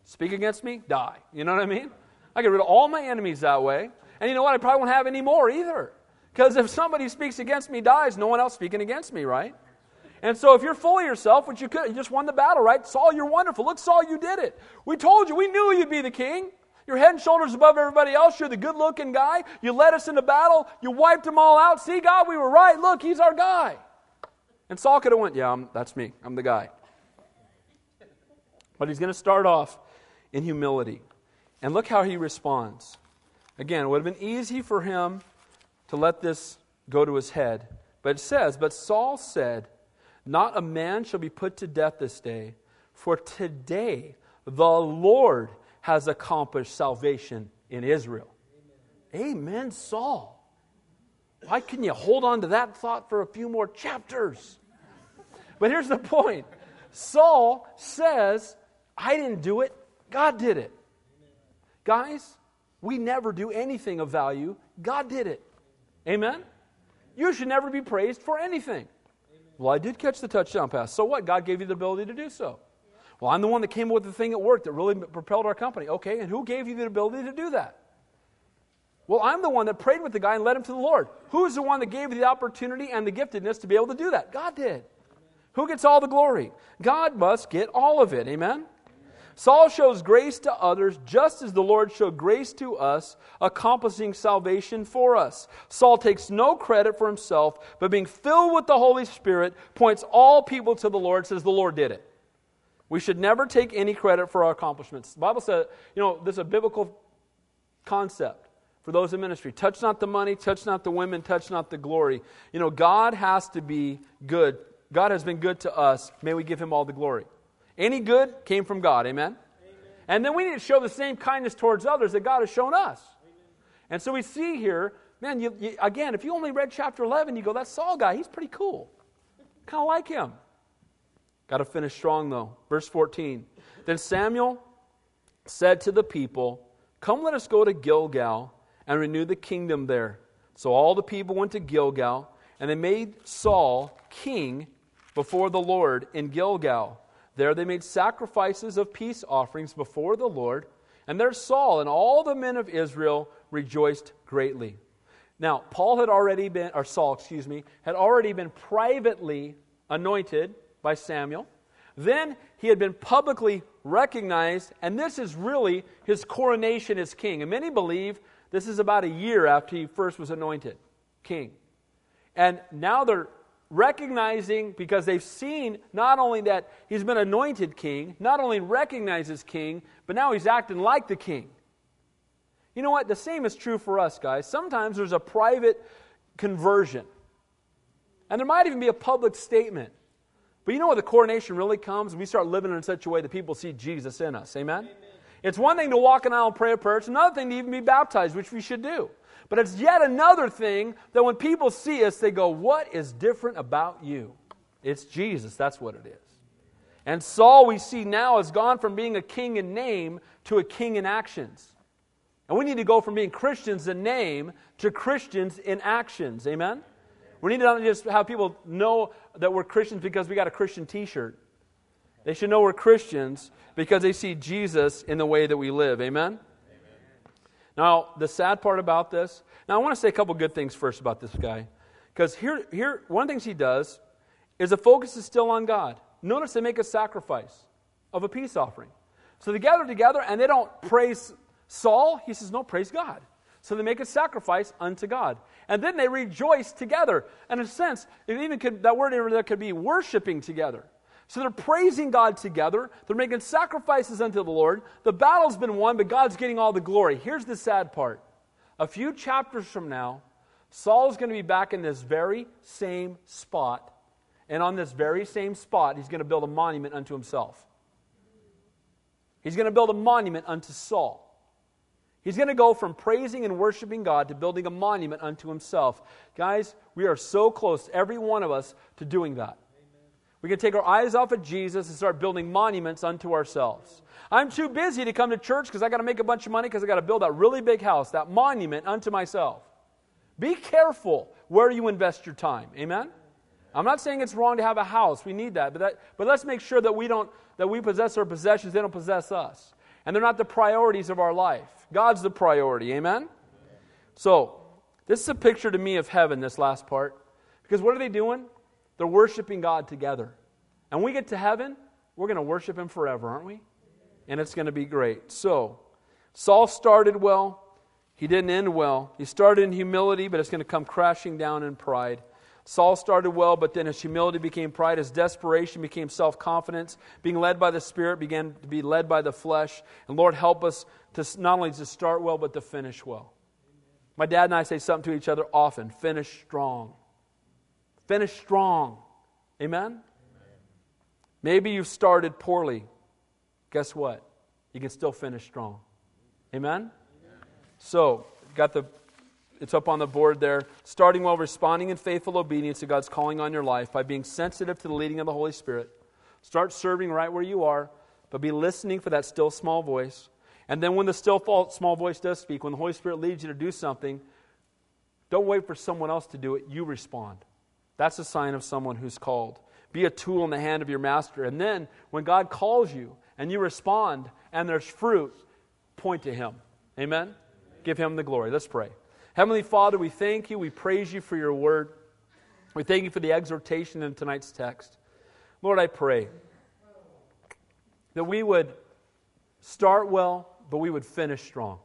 Speak against me, die. You know what I mean? I get rid of all my enemies that way. And you know what? I probably won't have any more either. Because if somebody speaks against me dies, no one else speaking against me, right? And so if you're full of yourself, which you could, you just won the battle, right? Saul, you're wonderful. Look, Saul, you did it. We told you, we knew you'd be the king. You're head and shoulders above everybody else. You're the good looking guy. You led us into battle. You wiped them all out. See, God, we were right. Look, he's our guy. And Saul could have went, yeah, I'm, that's me. I'm the guy. But he's going to start off in humility. And look how he responds. Again, it would have been easy for him to let this go to his head. But it says, But Saul said, Not a man shall be put to death this day, for today the Lord has accomplished salvation in Israel. Amen, Amen Saul. Why can you hold on to that thought for a few more chapters? But here's the point Saul says, I didn't do it, God did it. Guys, we never do anything of value. God did it. Amen? You should never be praised for anything. Well, I did catch the touchdown pass. So what? God gave you the ability to do so. Well, I'm the one that came up with the thing at work that really propelled our company. Okay, and who gave you the ability to do that? Well, I'm the one that prayed with the guy and led him to the Lord. Who's the one that gave you the opportunity and the giftedness to be able to do that? God did. Who gets all the glory? God must get all of it. Amen? Saul shows grace to others just as the Lord showed grace to us, accomplishing salvation for us. Saul takes no credit for himself, but being filled with the Holy Spirit points all people to the Lord, says the Lord did it. We should never take any credit for our accomplishments. The Bible says, you know, this is a biblical concept for those in ministry. Touch not the money, touch not the women, touch not the glory. You know, God has to be good. God has been good to us. May we give him all the glory. Any good came from God. Amen? Amen? And then we need to show the same kindness towards others that God has shown us. Amen. And so we see here, man, you, you, again, if you only read chapter 11, you go, that Saul guy, he's pretty cool. Kind of like him. Got to finish strong, though. Verse 14. Then Samuel said to the people, Come, let us go to Gilgal and renew the kingdom there. So all the people went to Gilgal, and they made Saul king before the Lord in Gilgal. There they made sacrifices of peace offerings before the Lord, and there Saul and all the men of Israel rejoiced greatly. Now, Paul had already been, or Saul, excuse me, had already been privately anointed by Samuel. Then he had been publicly recognized, and this is really his coronation as king. And many believe this is about a year after he first was anointed king. And now they're recognizing, because they've seen not only that he's been anointed king, not only recognizes king, but now he's acting like the king. You know what? The same is true for us, guys. Sometimes there's a private conversion. And there might even be a public statement. But you know where the coronation really comes? We start living in such a way that people see Jesus in us. Amen? Amen. It's one thing to walk an aisle and pray a prayer. It's another thing to even be baptized, which we should do. But it's yet another thing that when people see us, they go, What is different about you? It's Jesus. That's what it is. And Saul, we see now, has gone from being a king in name to a king in actions. And we need to go from being Christians in name to Christians in actions. Amen? We need to not just have people know that we're Christians because we got a Christian t shirt. They should know we're Christians because they see Jesus in the way that we live. Amen? Now, the sad part about this, now I want to say a couple good things first about this guy. Because here, here, one of the things he does is the focus is still on God. Notice they make a sacrifice of a peace offering. So they gather together and they don't praise Saul. He says, No, praise God. So they make a sacrifice unto God. And then they rejoice together. And in a sense, it even could, that word there could be worshiping together. So they're praising God together. They're making sacrifices unto the Lord. The battle's been won, but God's getting all the glory. Here's the sad part. A few chapters from now, Saul's going to be back in this very same spot. And on this very same spot, he's going to build a monument unto himself. He's going to build a monument unto Saul. He's going to go from praising and worshiping God to building a monument unto himself. Guys, we are so close, every one of us, to doing that. We can take our eyes off of Jesus and start building monuments unto ourselves. I'm too busy to come to church because I got to make a bunch of money because I got to build that really big house, that monument unto myself. Be careful where you invest your time. Amen? I'm not saying it's wrong to have a house. We need that. But, that, but let's make sure that we don't that we possess our possessions, they don't possess us. And they're not the priorities of our life. God's the priority. Amen? So, this is a picture to me of heaven, this last part. Because what are they doing? They're worshiping God together. And we get to heaven, we're going to worship Him forever, aren't we? And it's going to be great. So, Saul started well. He didn't end well. He started in humility, but it's going to come crashing down in pride. Saul started well, but then his humility became pride, his desperation became self confidence. Being led by the Spirit began to be led by the flesh. And Lord, help us to not only to start well, but to finish well. My dad and I say something to each other often finish strong. Finish strong. Amen? Amen? Maybe you've started poorly. Guess what? You can still finish strong. Amen? Amen. So, got the it's up on the board there. Starting while responding in faithful obedience to God's calling on your life by being sensitive to the leading of the Holy Spirit. Start serving right where you are, but be listening for that still small voice. And then when the still small voice does speak, when the Holy Spirit leads you to do something, don't wait for someone else to do it. You respond. That's a sign of someone who's called. Be a tool in the hand of your master. And then when God calls you and you respond and there's fruit, point to Him. Amen? Give Him the glory. Let's pray. Heavenly Father, we thank you. We praise you for your word. We thank you for the exhortation in tonight's text. Lord, I pray that we would start well, but we would finish strong.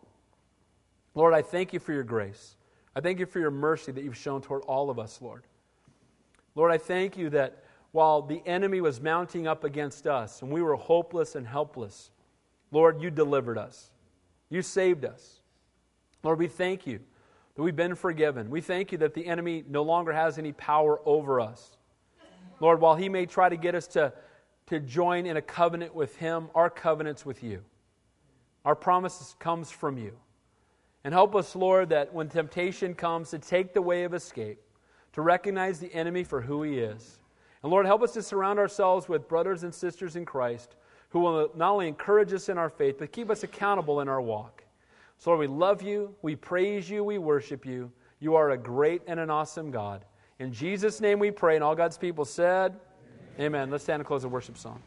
Lord, I thank you for your grace. I thank you for your mercy that you've shown toward all of us, Lord. Lord, I thank you that while the enemy was mounting up against us and we were hopeless and helpless, Lord, you delivered us. You saved us. Lord, we thank you that we've been forgiven. We thank you that the enemy no longer has any power over us. Lord, while he may try to get us to, to join in a covenant with him, our covenant's with you. Our promise comes from you. And help us, Lord, that when temptation comes, to take the way of escape, to recognize the enemy for who he is. And Lord, help us to surround ourselves with brothers and sisters in Christ who will not only encourage us in our faith, but keep us accountable in our walk. So, Lord, we love you, we praise you, we worship you. You are a great and an awesome God. In Jesus' name we pray, and all God's people said, Amen. Amen. Let's stand and close the worship song.